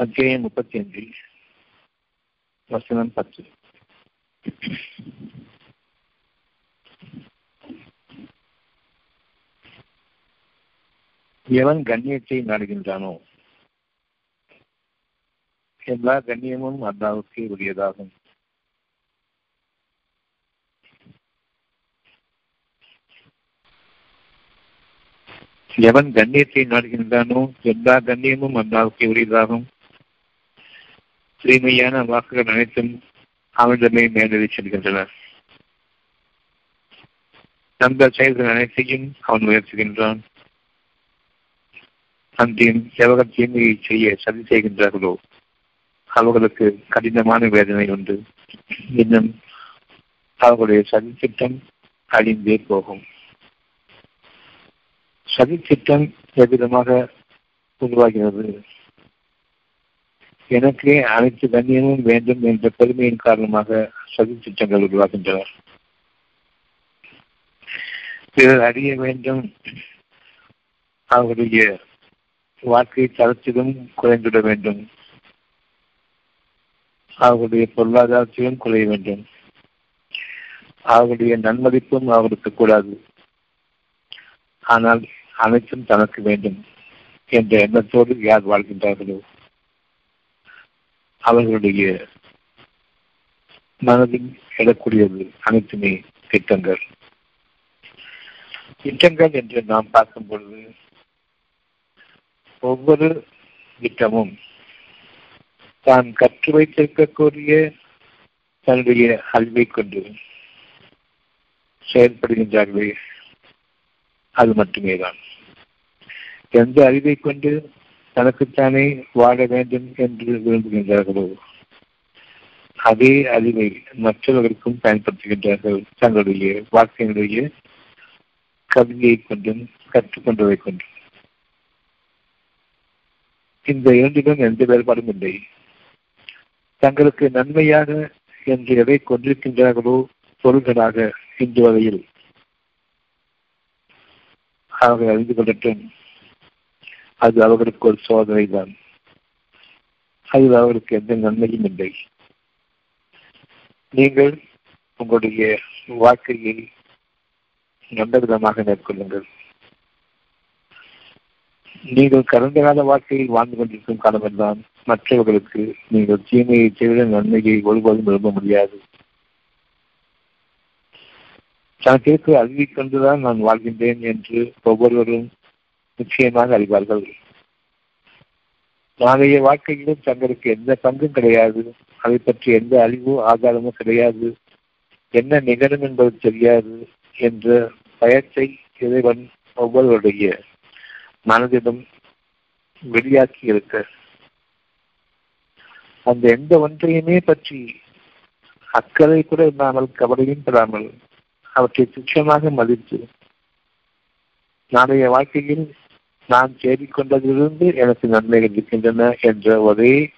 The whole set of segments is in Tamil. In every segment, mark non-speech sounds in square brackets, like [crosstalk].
அத்தியாயம் முப்பத்தி அஞ்சு வசனம் பத்து எவன் கண்ணியத்தை நாடுகின்றானோ எல்லா கண்ணியமும் அல்லாவுக்கு உரியதாகும் எவன் கண்ணியத்தை நாடுகின்றானோ எல்லா கண்ணியமும் அல்லாவுக்கு உரியதாகும் தூய்மையான வாக்குகள் அனைத்தும் அவனிடமே மேலெறி செல்கின்றன. அந்த செயல்கள் அனைத்தையும் அவன் உயர்த்துகின்றான். அன்றையும் எவர்கள் தீமையை செய்ய சதி செய்கின்றார்களோ? அவர்களுக்கு கடினமான வேதனை உண்டு. இன்னும் அவர்களுடைய சதி திட்டம் அழிந்தே போகும். சதி திட்டம் எவ்விதமாக உருவாகிறது? எனக்கே அனைத்து கண்ணியமும் வேண்டும் என்ற பெருமையின் காரணமாக சதி திட்டங்கள் உருவாகின்றன. பிறர் அறிய வேண்டும். அவருடைய வாழ்க்கை தரத்திலும் குறைந்துட வேண்டும். அவர்களுடைய பொருளாதாரத்திலும் குறைய வேண்டும். அவர்களுடைய நன்மதிப்பும் அவருக்கு கூடாது. ஆனால் அனைத்தும் தனக்கு வேண்டும் என்ற எண்ணத்தோடு யார் வாழ்கின்றார்களோ? அவர்களுடைய மனதில் எழக்கூடியது அனைத்துமே திட்டங்கள். திட்டங்கள் என்று நாம் பார்க்கும் பொழுது ஒவ்வொரு திட்டமும் தான் கற்று வைத்திருக்கக்கூடிய தன்னுடைய அறிவை கொண்டு செயல்படுகின்றார்களே அது மட்டுமே தான் எந்த அறிவை கொண்டு தனக்குத்தானே வாழ வேண்டும் என்று விரும்புகின்றார்களோ? அதே அறிவை மற்றவர்களுக்கும் பயன்படுத்துகின்றார்கள். தங்களுடைய வாழ்க்கையினுடைய கவிதையை கொண்டும் கற்றுக்கொண்டதை கொண்டும். இந்த இரண்டிலும் எந்த வேறுபாடும் இல்லை. தங்களுக்கு நன்மையாக என்று எதை கொண்டிருக்கின்றார்களோ பொருள்களாக இந்த வகையில் அவர்கள் அறிந்து கொள்ளட்டும். அது அவர்களுக்கு ஒரு சோதனை தான். அதில் அவர்களுக்கு எந்த நன்மையும் இல்லை. நீங்கள் உங்களுடைய வாழ்க்கையை நல்ல விதமாக மேற்கொள்ளுங்கள். நீங்கள் கடந்த கால வாழ்க்கையில் வாழ்ந்து கொண்டிருக்கும் காலமெல்லாம் மற்றவர்களுக்கு நீங்கள் தீமையை செய்த நன்மையை ஒருபோதும் விரும்ப முடியாது. தனக்கு அறிவை கொண்டுதான் நான் வாழ்கின்றேன் என்று ஒவ்வொருவரும் நிச்சயமாக அறிவார்கள். நாளைய வாழ்க்கையிலும் தங்களுக்கு எந்த பங்கும் கிடையாது. அதை பற்றி எந்த அறிவோ ஆதாரமும் கிடையாது. என்ன நிகழும் என்பது தெரியாது என்ற பயத்தை இறைவன் ஒவ்வொருவருடைய மனதிலும் வெளியாக்கி இருக்க. அந்த எந்த ஒன்றையுமே பற்றி அக்கறை கூட இல்லாமல் கவலையும் பெறாமல் அவற்றை துச்சமாக மதித்து நாளைய வாழ்க்கையில் நான் தேடிக்கொண்டதிலிருந்து எனக்கு நன்மைகள் இருக்கின்றன என்ற ஒரே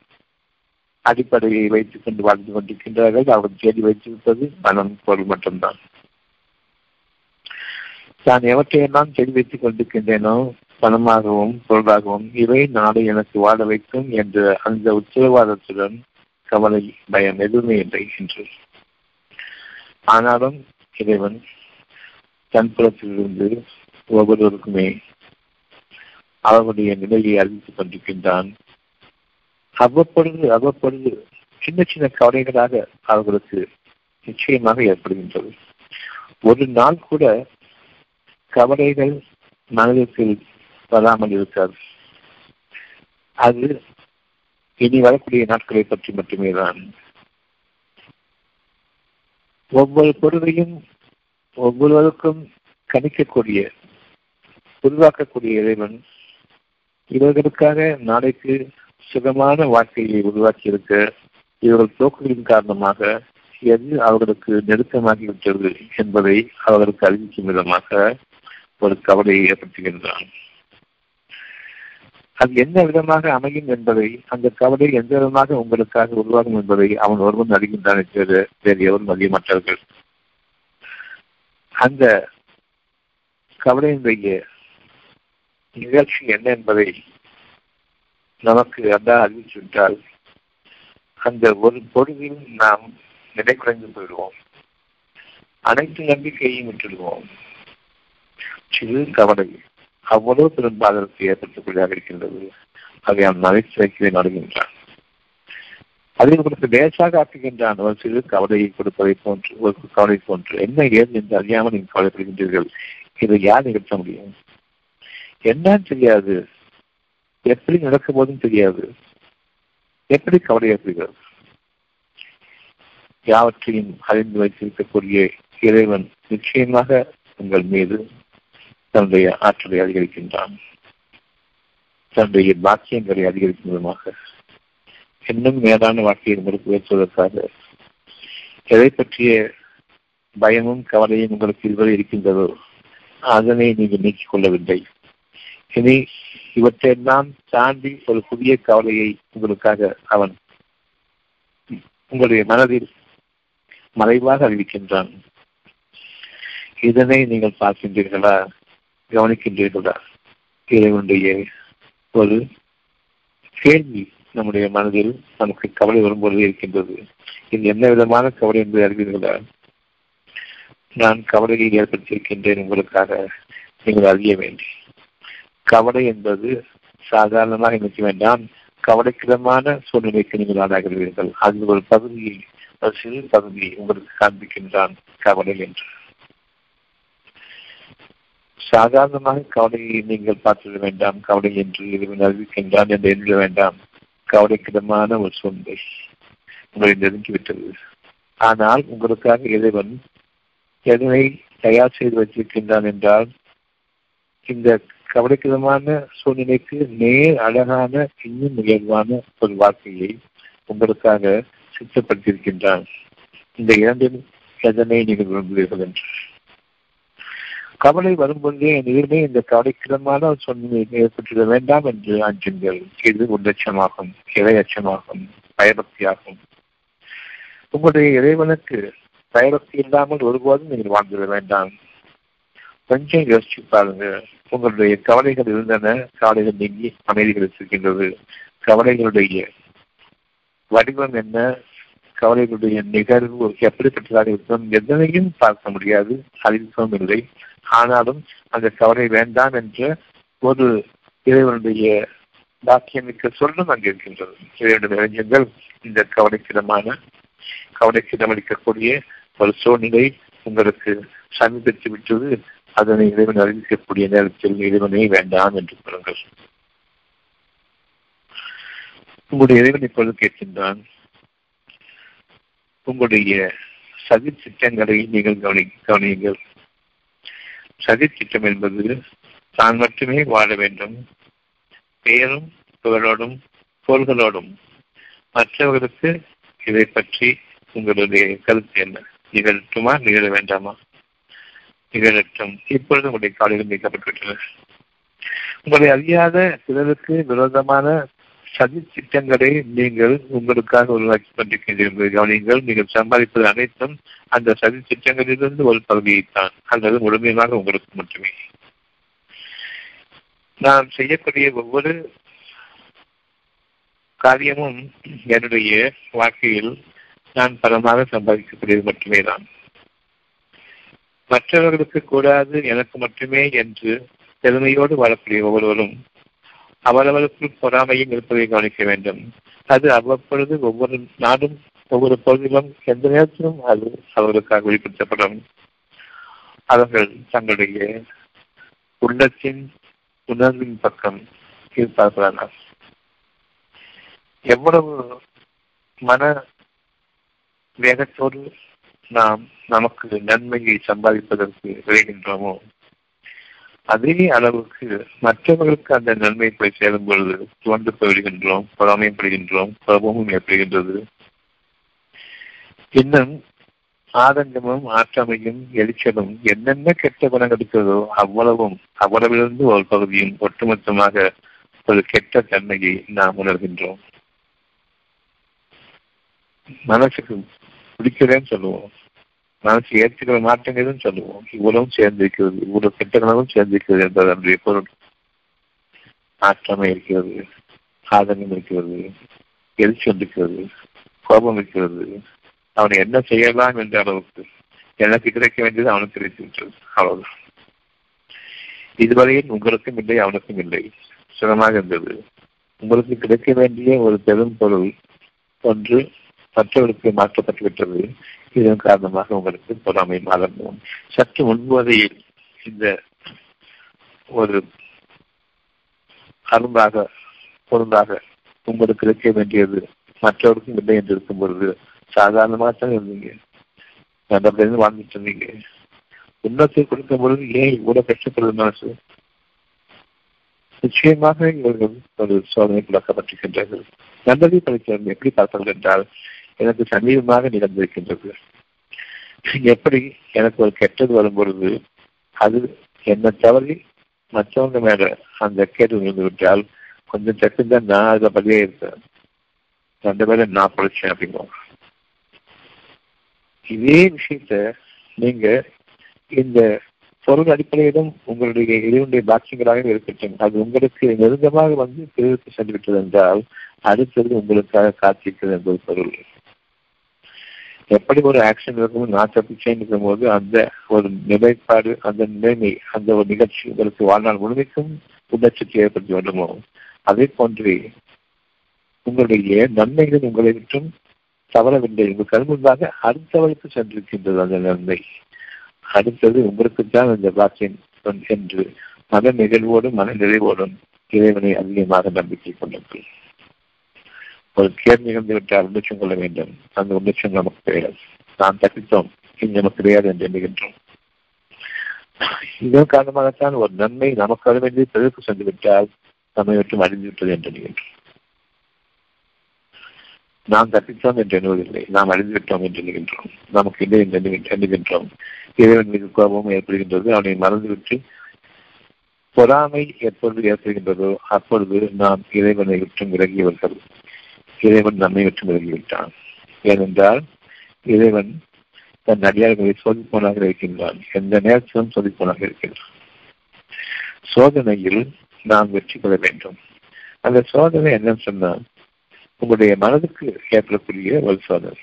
அடிப்படையை வைத்துக் கொண்டு வாழ்ந்து கொண்டிருக்கின்றார்கள். அவர் தேடி வைத்திருப்பது மனம் பொருள் மட்டும்தான். நான் எவற்றையெல்லாம் தேடி வைத்துக் கொண்டிருக்கின்றேனோ பணமாகவும் பொருளாகவும் இவை நாளை எனக்கு வாழ வைக்கும் என்ற அந்த உத்தரவாதத்துடன் கவலை பயம் எதுவுமே இல்லை என்று. ஆனாலும் இறைவன் தன் புறத்திலிருந்து ஒவ்வொருவருக்குமே அவர்களுடைய நிலையை அறிவித்துக் கொண்டிருக்கின்றான். அவ்வப்பொழுது அவ்வப்பொழுது சின்ன சின்ன கவலைகளாக அவர்களுக்கு நிச்சயமாக ஏற்படுகின்றது. ஒரு நாள் கூட கவலைகள் மனதிற்கு வராமல் இருக்காது. அது இனி வரக்கூடிய நாட்களை பற்றி மட்டுமே தான் ஒவ்வொரு பொருளையும் ஒவ்வொருவருக்கும் கணிக்கக்கூடிய உருவாக்கக்கூடிய இறைவன் இவர்களுக்காக நாளைக்கு சுகமான வாழ்க்கையை உருவாக்கி இருக்க இவர்கள் போக்குகளின் காரணமாக எது அவர்களுக்கு நெருக்கமாகிவிட்டது என்பதை அவர்களுக்கு அறிவிக்கும் விதமாக ஒரு கவலையை ஏற்படுத்துகின்றான். அது என்ன விதமாக அமையும் என்பதை அந்த கவலை எந்த விதமாக உங்களுக்காக உருவாகும் என்பதை அவன் ஒருவன் அறிகின்றானே தவிர வேறு எவரும் அறிய மாட்டார்கள். அந்த கவலையினுடைய நிகழ்ச்சி என்ன என்பதை நமக்கு அதான் அறிவிச்சுவிட்டால் அந்த ஒரு பொழுதில் நாம் நிலை குறைந்து போயிடுவோம். அனைத்து நம்பிக்கையையும் விட்டுடுவோம். சிறு கவலை அவ்வளவு பெரும் பாதகத்தை ஏற்படுத்தக்கூடியதாக இருக்கின்றது. அதை அவன் நகைச்சுவைக்கு நடுகின்றான். அதில் உங்களுக்கு லேசாக ஆக்குகின்றான். ஒரு சிறு கவலையை கொடுப்பதை போன்று ஒரு கவலை போன்று என்ன ஏது என்று அறியாமல் நீங்கள் கவலைப்படுகின்றீர்கள்? இதை யார் நிகழ்த்த முடியும்? என்னன்னு தெரியாது. எப்படி நடக்க போதும் தெரியாது. எப்படி கவலை ஏற்படுகிறது யாவற்றையும் அறிந்து வைத்திருக்கக்கூடிய இறைவன் நிச்சயமாக உங்கள் மீது தன்னுடைய ஆற்றலை அதிகரிக்கின்றான். தன்னுடைய பாக்கியங்களை அதிகரிக்கும் விதமாக. இன்னும் மேலான வாழ்க்கையை உங்களுக்கு உயர்த்துவதற்காக எதை பற்றிய பயமும் கவலையும் உங்களுக்கு இதுவரை இருக்கின்றதோ அதனை நீங்கள் நீக்கிக் கொள்ளவில்லை. இனி இவற்றையெல்லாம் தாண்டி ஒரு புதிய கவலையை உங்களுக்காக அவன் உங்களுடைய மனதில் மறைவாக அறிவிக்கின்றான். இதனை நீங்கள் பார்க்கின்றீர்களா? கவனிக்கின்றீர்களா? இறைவனுடைய ஒரு கேள்வி நம்முடைய மனதில் நமக்கு கவலை வரும்போது இருக்கின்றது. இது என்ன விதமான கவலை என்பதை அறிவீர்களா? நான் கவலையை ஏற்படுத்தியிருக்கின்றேன் உங்களுக்காக. நீங்கள் அறிய வேண்டும் கவலை என்பது சாதாரணமாக நினைக்க வேண்டாம். கவலைக்கிடமான சூழ்நிலைக்கு நீங்கள் ஆளாகிறீர்கள். அது ஒரு பகுதியை ஒரு சிறு பகுதியை உங்களுக்கு காண்பிக்கின்றான் கவலை என்று. சாதாரணமாக கவலையை நீங்கள் பார்த்துவிட வேண்டாம். கவலை என்று இறைவன் அறிவிக்கின்றான் என்று எண்ணிட வேண்டாம். கவலைக்கிடமான ஒரு சூழ்நிலை உங்களை நெருங்கிவிட்டது. ஆனால் உங்களுக்காக இறைவன் எதனை தயார் செய்து வைத்திருக்கின்றான் என்றால் இந்த கவலைக்கிடமான சூழ்நிலைக்கு நேர் அழகான இன்னும் உயர்வான ஒரு வாழ்க்கையை உங்களுக்காக சித்தப்படுத்தியிருக்கின்றான் இந்த இரண்டில் எதனை நீங்கள் விரும்புவீர்கள் என்று? கவலை வரும்பொழுதே எதிர்மே இந்த கவலைக்கிடமான சூழ்நிலை ஏற்பட்டுவிட வேண்டாம் என்று அஞ்சுங்கள். இது உள்ளட்சமாகும் இறை அச்சமாகும் பயபக்தியாகும். உங்களுடைய இறைவனுக்கு பயபக்தி இல்லாமல் ஒருபோதும் நீங்கள் வாழ்ந்துவிட வேண்டாம். கொஞ்சம் யோசிச்சு பாருங்க உங்களுடைய கவலைகள் இருந்தன காலையில் நீங்கி அமைதி கிடைத்திருக்கின்றது கவலைகளுடைய வடிவம் என்ன? கவலைகளுடைய நிகழ்வு எப்படிப்பட்டதாக இருக்கும்? எதனையும் பார்க்க முடியாது அறிவிக்கவும் இல்லை. ஆனாலும் அந்த கவலை வேண்டாம் என்ற ஒரு இறைவனுடைய பாக்கியமிக்க சொல்லும் அங்கு இருக்கின்றது. இறைவனுடைய இளைஞர்கள் இந்த கவலைக்கிடமான கவலைக்கிடமளிக்கக்கூடிய ஒரு சூழ்நிலை உங்களுக்கு சமீபித்து விட்டது. அதனை இறைவன் அறிவிக்கக்கூடிய நேரத்தில் இறைவனே வேண்டாம் என்று கூறுங்கள் உங்களுடைய இறைவன் இப்பொழுது கேட்கின்றான் உங்களுடைய சதி திட்டங்களை நீங்கள் கவனி கவனியுங்கள். சதி திட்டம் என்பது தான் மட்டுமே வாழ வேண்டும். பெயரும் புகழோடும் பொருள்களோடும் மற்றவர்களுக்கு இதை பற்றி உங்களுடைய கருத்து என்ன? நிகழ்த்துமா நிகழ வேண்டாமா? நிகழட்டும் இப்பொழுது உங்களுடைய காலையில் நீக்கப்பட்டுவிட்டன உங்களை அறியாத சிலருக்கு விரோதமான சதி திட்டங்களை நீங்கள் உங்களுக்காக உருவாக்கி கொண்டிருக்கின்றீர்கள். கவனிங்கள் நீங்கள் சம்பாதிப்பது அனைத்தும் அந்த சதி திட்டங்களிலிருந்து ஒரு பகுதியைத்தான். அல்லது முழுமையாக உங்களுக்கு மட்டுமே. நான் செய்யக்கூடிய ஒவ்வொரு காரியமும் என்னுடைய வாழ்க்கையில் நான் பலமாக சம்பாதிக்கக்கூடியது மட்டுமே தான் மற்றவர்களுக்கு கூடாது எனக்கு மட்டுமே என்று பெருமையோடு வாழக்கூடிய ஒவ்வொருவரும் அவரவருக்குள் பொறாமையும் இருப்பதை கவனிக்க வேண்டும். அது அவ்வப்பொழுது ஒவ்வொரு நாடும் ஒவ்வொரு பகுதியிலும் எந்த நேரத்திலும் அது அவர்களுக்காக வெளிப்படுத்தப்படும். அவர்கள் தங்களுடைய உள்ளத்தின் உணர்வின் பக்கம் இருப்பார்களானால். எவ்வளவு மன வேகத்தோடு நாம் நமக்கு நன்மையை சம்பாதிப்பதற்கு விளைகின்றோமோ அதே அளவுக்கு மற்றவர்களுக்கு அந்த நன்மை போய் சேரும் பொழுது துவண்டு போய்விடுகின்றோம் பொறாமைப்படுகின்றோம் கோபமும் ஏற்படுகின்றது. இன்னும் ஆதங்கமும் ஆற்றமையும் எரிச்சலும் என்னென்ன கெட்ட குணம் இருக்கிறதோ அவ்வளவும் அவ்வளவிலிருந்து ஒரு பகுதியும் ஒட்டுமொத்தமாக ஒரு கெட்ட தன்மையை நாம் உணர்கின்றோம். மனசுக்கு பிடிக்கிறேன்னு சொல்லுவோம். மனசு ஏற்றுக்கிற மாற்றங்களும் சொல்லுவோம். இவ்வளவும் சேர்ந்திருக்கிறது இவ்வளவு கெட்ட சேர்ந்திருக்கிறது என்பது அதனுடைய பொருள். ஆற்றமை இருக்கிறது ஆதங்கம் இருக்கிறது எரிச்சல் இருக்கிறது கோபம் இருக்கிறது. அவனை என்ன செய்யலாம் என்ற அளவுக்கு எனக்கு கிடைக்க வேண்டியது அவனுக்கு கிடைத்திருக்கிறது அவ்வளவுதான். இதுவரையில் உங்களுக்கும் இல்லை அவனுக்கும் இல்லை. சுகமாக இருந்தது. உங்களுக்கு கிடைக்க வேண்டிய ஒரு பெரும் பொருள் ஒன்று மற்றவர்களுக்கு மாற்றப்பட்டு விட்டது. இதன் காரணமாக உங்களுக்கு பொறாமை மலர்ந்தோம் சற்று முன்வதையில் இந்த ஒரு அருந்தாக பொருந்தாக உங்களுக்கு இருக்க வேண்டியது மற்றவருக்கும் இல்லை என்று இருக்கும் பொழுது சாதாரணமாக தான் இருந்தீங்க. நல்லபடியாக வாழ்ந்துட்டு இருந்தீங்க. உன்னத்தை கொடுக்கும் பொழுது ஏன் இவ்வளவு கஷ்டப்படுது மனசு? நிச்சயமாக இவர்கள் ஒரு சோதனைக்குள்ளாக்கப்பட்டிருக்கின்றார்கள். நல்லதை படிக்கிறார்கள் எப்படி பார்ப்பார்கள் என்றால் எனக்கு சமீபமாக நடந்திருக்கின்றது எப்படி எனக்கு ஒரு கெட்டது வரும் பொழுது அது என்ன தவறி மற்றவங்க மேல அந்த கேட்டு விழுந்து விட்டால் கொஞ்சம் டக்குன்னு நான் அதில் பதிலே இருப்பேன். ரெண்டு பேரும் நான் படிச்சேன் அப்படிங்குவாங்க. இதே விஷயத்த நீங்க இந்த பொருள் அடிப்படையிலும் உங்களுடைய இறைவனுடைய பாக்கியங்களாக இருக்கட்டும் அது உங்களுக்கு நெருக்கமாக வந்து பிறருக்கு சென்று விட்டது என்றால் அடுத்தது உங்களுக்காக காத்திருக்கிறது என்பது பொருள். எப்படி ஒரு ஆக்ஷன் இருக்கும் நான் தப்பிச்சேன் இருக்கும் போது அந்த ஒரு நிலைப்பாடு அந்த நிலைமை அந்த ஒரு நிகழ்ச்சி உங்களுக்கு வாழ்நாள் முழுமைக்கும் உணர்ச்சிக்கு ஏற்படுத்தி வேண்டுமோ அதே போன்று உங்களுடைய நன்மைகள் உங்களை விட்டும் தவறவில்லை. உங்கள் கருமுன்பாக அடுத்தவருக்கு சென்றிருக்கின்றது அந்த நன்மை. அடுத்தது உங்களுக்கு தான் அந்த பாக்கியம் என்று மன நிகழ்வோடும் மன நிறைவோடும் இறைவனை அதிகமாக நம்பிக்கை கொள்ளுங்கள். ஒரு கேள்வி நிகழ்ந்து விட்டால் உணர்ச்சம் கொள்ள வேண்டும். அந்த உணர்ச்சம் நமக்கு கிடையாது நாம் தப்பித்தோம். இங்கு நமக்கு கிடையாது என்று எண்ணுகின்றோம். இதன் காரணமாகத்தான் ஒரு நன்மை நமக்கு வர வேண்டிய பிறகு சென்று விட்டால் நம்மை மட்டும் அழிந்து விட்டது என்று எண்ணுகின்றோம். நாம் தப்பித்தோம் என்று எண்ணுவதில்லை. நாம் அழிந்து விட்டோம் என்று எண்ணுகின்றோம். நமக்கு இல்லை என்று எண்ணுகின்றோம். இறைவன் மீது கோபமும் ஏற்படுகின்றது. அவனை மறந்துவிட்டு பொறாமை எப்பொழுது ஏற்படுகின்றதோ அப்பொழுது நாம் இறைவனை விட்டும் விலகியவர்கள் இறைவன் நம்மை விட்டு விலகிவிட்டான். ஏனென்றால் இறைவன் தன் அடியார்களை சோதிப்போனாக இருக்கின்றான். எந்த நேரத்திலும் சோதிப்போனாக இருக்கின்றான். சோதனையில் நாம் வெற்றி கொள்ள வேண்டும். அந்த சோதனை என்னன்னு சொன்னால் உங்களுடைய மனதுக்கு ஏற்படக்கூடிய ஒரு சோதனை.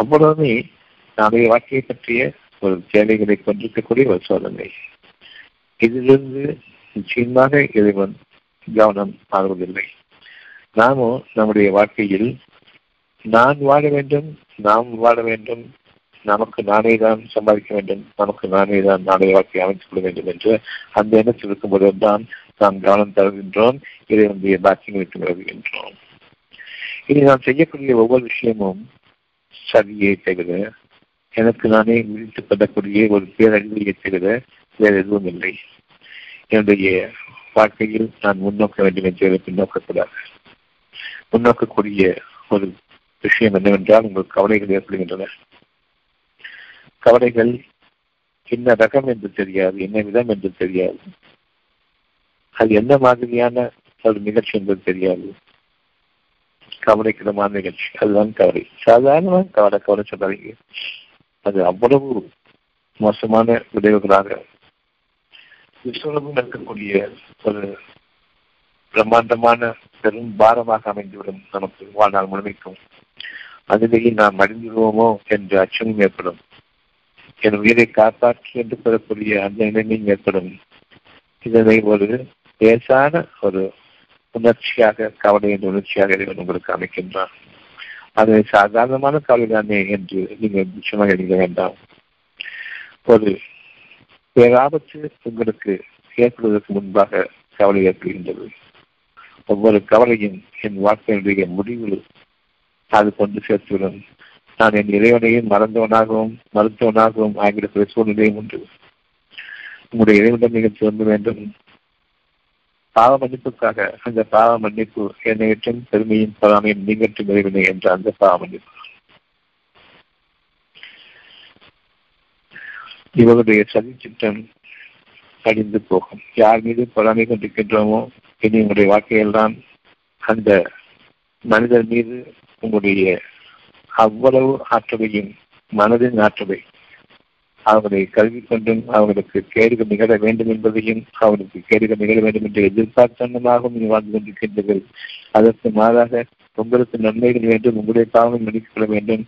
அவ்வளவுமே நம்முடைய வாழ்க்கையை பற்றிய ஒரு தேவைகளை கொண்டிருக்கக்கூடிய ஒரு சோதனை. இதிலிருந்து நிச்சயமாக இறைவன் கவனம் மாறுவதில்லை. நாமும் நம்முடைய வாழ்க்கையில் நான் வாழ வேண்டும் நாம் வாழ வேண்டும் நமக்கு நானே தான் சம்பாதிக்க வேண்டும் நமக்கு நானே தான் நாளைய வாழ்க்கையை அமைத்துக் கொள்ள வேண்டும் என்று அந்த எண்ணத்தில் இருக்கும்போது தான் நாம் கவனம் தருகின்றோம் இறைவனுடைய விட்டு வருகின்றோம் இனி நாம் செய்யக்கூடிய ஒவ்வொரு விஷயமும் சரியை தவிர எனக்கு நானே விழித்துக் கொள்ளக்கூடிய ஒரு பேரழிவையை தவிர வேறு எதுவும் இல்லை. என்னுடைய வாழ்க்கையில் நான் முன்னோக்க வேண்டும் என்று பின்னோக்கக்கூடாது முன்னோக்கக்கூடிய ஒரு விஷயம் என்னவென்றால் உங்களுக்கு கவலைகள் ஏற்படுகின்றன. கவலைகள் என்ன ரகம் என்று தெரியாது என்ன விதம் என்று தெரியாது. அது என்ன மாதிரியான ஒரு நிகழ்ச்சி என்பது தெரியாது. கவலைக்கிடமான நிகழ்ச்சி. அதுதான் கவலை. சாதாரணமாக கவலை கவலை சொல்லாதீங்க. அது அவ்வளவு மோசமான விளைவுகளாக விஸ்வரமும் இருக்கக்கூடிய ஒரு பிரம்மாண்டமான பெரும் பாரமாக அமைந்துவிடும் நமக்கு வாழ்நாள் முழுமைக்கும். அதிலேயே நாம் அடைந்துடுவோமோ என்ற அச்சமும் ஏற்படும். என் உயிரை காப்பாற்று என்று பெறக்கூடிய அந்த நிலைமையும் ஏற்படும். இதனை ஒரு லேசான ஒரு உணர்ச்சியாக கவலை என்ற உணர்ச்சியாக இறைவன் உங்களுக்கு அமைக்கின்றான். அது சாதாரணமான கவலை தானே என்று நீங்கள் நிச்சயமாக எழுத வேண்டாம். ஒரு பேராபத்து உங்களுக்கு ஏற்படுவதற்கு முன்பாக கவலை ஏற்படுகின்றது. ஒவ்வொரு கவலையும் என் வாழ்க்கையினுடைய முடிவில் அது கொண்டு சேர்த்துவிடும். நான் என் இறைவனையும் மறந்தவனாகவும் மருத்துவனாகவும் ஆகியிருக்கிற சூழ்நிலையும் உண்டு. உங்களுடைய இறைவனிடம் நீங்கள் திரும்ப வேண்டும். பாவ மன்னிப்புக்காக அந்த பாவ மன்னிப்பு என்னை விட்டும் பெருமையும் பொறாமையும் நீங்கற்றும் இறைவனை என்ற அந்த பாவ மன்னிப்பு. இவருடைய சதி கடிந்து அழிந்து போகும். யார் மீது பொறாமை கொண்டிருக்கின்றோமோ இனி உங்களுடைய வாழ்க்கையெல்லாம் அந்த மனிதர் மீது உங்களுடைய அவ்வளவு ஆற்றலையும் மனதின் ஆற்றலை அவர்களை கல்வி கொண்டும் அவர்களுக்கு கேடுகள் நிகழ வேண்டும் என்பதையும் அவர்களுக்கு கேடுகள் நிகழ வேண்டும் என்று எதிர்பார்த்தனமாகவும் நீ வாழ்ந்து கொண்டிருக்கின்றீர்கள். அதற்கு மாறாக உங்களுக்கு நன்மைகள் வேண்டும் உங்களுடைய பாவம் மன்னிக்கப்பட வேண்டும்.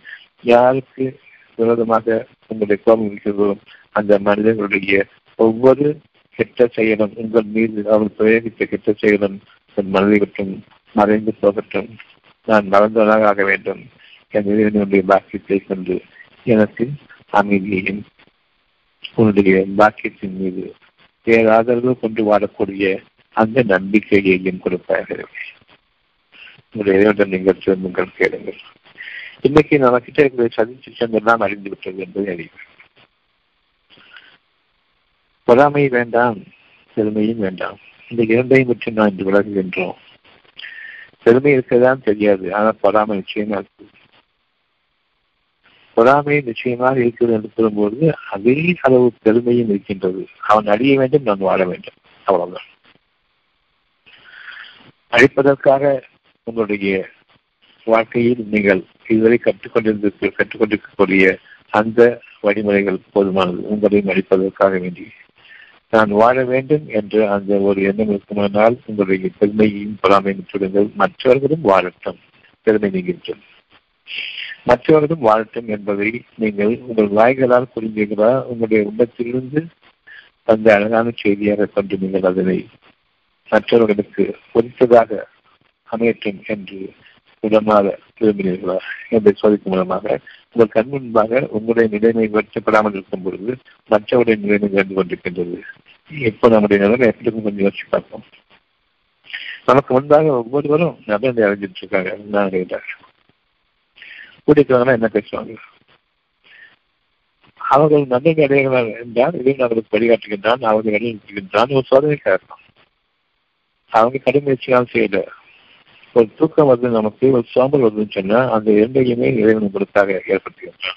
யாருக்கு விரோதமாக உங்களுடைய கோபம் இருக்கிறதோ அந்த மனிதர்களுடைய ஒவ்வொரு கெட்ட செயலும் உங்கள் மீது அவள் பிரயோகித்த கெட்ட செயலும் என் மனதை விட்டும் மறைந்து போகட்டும். நான் மறந்தவனாக ஆக வேண்டும். என் இறைவனுடைய பாக்கியத்தை கொண்டு எனக்கு அமைதியையும் உன்னுடைய பாக்கியத்தின் மீது பேராதரவு கொண்டு வாழக்கூடிய அந்த நம்பிக்கையையும் கொடுப்பார்கள் உங்களுடைய இறைவன் நீங்கள் திரும்புங்கள் கேளுங்கள். இன்னைக்கு நம்ம கிட்ட இருக்கிற சதி சிச்சங்கள்லாம் அறிந்து விட்டது என்பதை அறிவு பொறாமை வேண்டாம் பெருமையும் வேண்டாம். இந்த இரண்டையும் பற்றி நான் இன்று விலகுகின்றோம் பெருமை இருக்கதான் தெரியாது ஆனால் பொறாமை நிச்சயமா இருக்கு. பொறாமை நிச்சயமாக இருக்கிறது என்று கூறும்போது அதே அளவு பெருமையும் இருக்கின்றது. அவன் அழிய வேண்டும் நான் வாழ வேண்டும். அவ்வளவுதான். அழிப்பதற்காக உங்களுடைய வாழ்க்கையில் நீங்கள் இதுவரை கற்றுக்கொண்டிருந்த கற்றுக்கொண்டிருக்கக்கூடிய அந்த வழிமுறைகள் போதுமானது. உங்களையும் அழிப்பதற்காக வேண்டி. நான் வாழ வேண்டும் என்ற அந்த ஒரு எண்ணம் இருக்குமானால் உங்களுடைய பெருமையையும் பொறாமையும் சொல்லுங்கள் மற்றவர்களும் வாழட்டும். பெருமை நீங்கின்றும் மற்றவர்களும் வாழட்டும் என்பதை நீங்கள் உங்கள் வாய்களால் புரிந்தீர்களா? உங்களுடைய உள்ளத்திலிருந்து அந்த அழகான செய்தியாக கொண்டு நீங்கள் அதனை மற்றவர்களுக்கு பொறுத்ததாக அமையட்டும் என்று உடனாக திரும்பினீர்களா என்பதை சோதிக்கும் மூலமாக உங்கள் கண் முன்பாக உங்களுடைய நிலைமை வருத்தப்படாமல் இருக்கும் பொழுது மற்றவருடைய நிலைமை இழந்து கொண்டிருக்கின்றது. இப்போ நம்முடைய நிலைமை எப்படி கொஞ்சம் யோசிச்சு பார்ப்போம். நமக்கு முன்பாக ஒவ்வொருவரும் நடந்தை அடைஞ்சிட்டு இருக்காங்க. நான் கேட்டார் என்ன பேசுவாங்க? அவர்கள் நன்மை அடைகிறார் என்றால் இதை அவர்களுக்கு வழிகாட்டுகின்றான் அவர்கள் வழிகாட்டுகின்றான் ஒரு சோதனை காரணம் அவங்க கடுமுயற்சியால் செய்யல. ஒரு தூக்கம் வருது நமக்கு ஒரு சோம்பல் வருதுன்னு சொன்னா அந்த இரண்டையுமே இறைவன் உங்களுக்காக ஏற்படுத்துகின்றான்.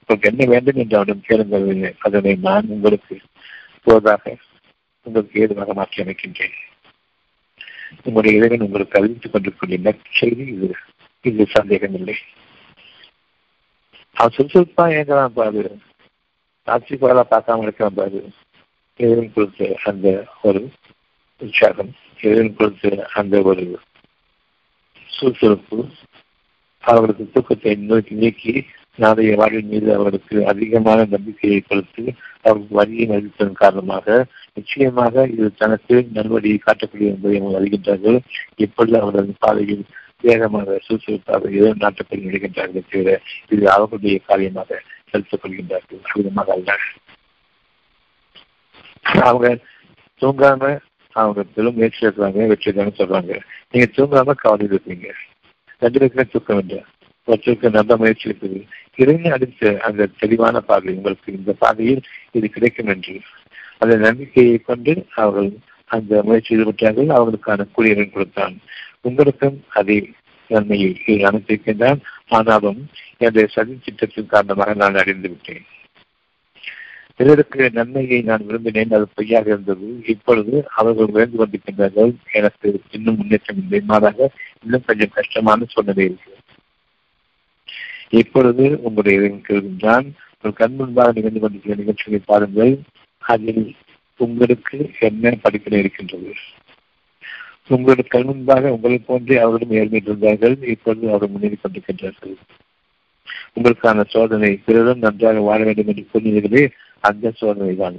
உங்களுக்கு என்ன வேண்டும் என்று அவனிடம் கேளுங்கள். அதனை நான் உங்களுக்கு போதாக உங்களுக்கு ஏதுவாக மாற்றி அமைக்கின்றேன். உங்களுடைய இறைவன் உங்களுக்கு அறிவித்துக் கொண்டிருக்கூடிய நற்செய்தி இது. இது சந்தேகம் இல்லை அவன் சுறுசுறுப்பா இயங்கலாம் பாரு. காட்சி பகலா பார்க்காம இருக்கலாம் பாரு. இறைவன் கொடுத்த அந்த ஒரு உற்சாகம் இறைவன் கொடுத்த அந்த ஒரு சுறுசுறுப்பு அவர்களுக்கு தூக்கத்தை நோக்கி நீக்கி நாளைய வாழ்வின் மீது அவருக்கு அதிகமான நம்பிக்கையை கொடுத்து அவருக்கு வரியை மதிப்பதன் காரணமாக நிச்சயமாக இது தனக்கு நல்வழியை காட்டக்கூடிய என்பதை அவங்க அறிகின்றார்கள். இப்பொழுது அவரது பாதையில் வேகமாக சுறுசுறுப்பாக ஏதோ நாட்டப்படி நடிக்கின்றார்கள் தவிர இது அவர்களுடைய காரியமாக செலுத்திக் கொள்கின்றார்கள். அவ்விதமாக அல்ல அவங்க தூங்காம அவங்க பெரும் முயற்சி எடுக்கிறாங்க வெற்றி சொல்றாங்க. நீங்க தூங்காம கவலை இருப்பீங்க. ரெண்டு பேருக்குமே தூக்கம் இல்லை. ஒருத்தருக்கு நல்ல முயற்சி இருக்குது. இறைவன் அடித்த அந்த தெளிவான பார்வை உங்களுக்கு இந்த பாதையில் இது கிடைக்கும் என்று. அந்த நம்பிக்கையை கொண்டு அவர்கள் அந்த முயற்சி ஈடுபட்டார்கள். அவர்களுக்கான கூலியவன் கொடுத்தான். உங்களுக்கும் அதே நன்மையை அனுப்பியிருக்கின்றான் ஆனாலும் என்னுடைய சதி திட்டத்தின் காரணமாக நான் அறிந்து விட்டேன். பிறருக்கு நன்மையை நான் விரும்பினேன் அது பொய்யாக இருந்தது. இப்பொழுது அவர்கள் உயர்ந்து கொண்டிருக்கின்றார்கள். எனக்கு இன்னும் முன்னேற்றம் இல்லை. மாறாக இன்னும் கொஞ்சம் கஷ்டமான சூழ்நிலை இருக்கு இப்பொழுது உங்களுடைய கேள்விதான் ஒரு கண் முன்பாக நிகழ்ந்து கொண்டிருக்கிற நிகழ்ச்சிகளை பாருங்கள். அதில் உங்களுக்கு என்ன படிப்பினை இருக்கின்றது? உங்களுடைய கண் முன்பாக உங்களை போன்றே அவர்களும் ஏற்பட்டிருந்தார்கள் இப்பொழுது அவர்கள் முன்னேறி கொண்டிருக்கின்றார்கள். உங்களுக்கான சோதனை பிறரும் நன்றாக வாழ வேண்டும் என்று கூறினீர்களே அந்த சோதனை தான்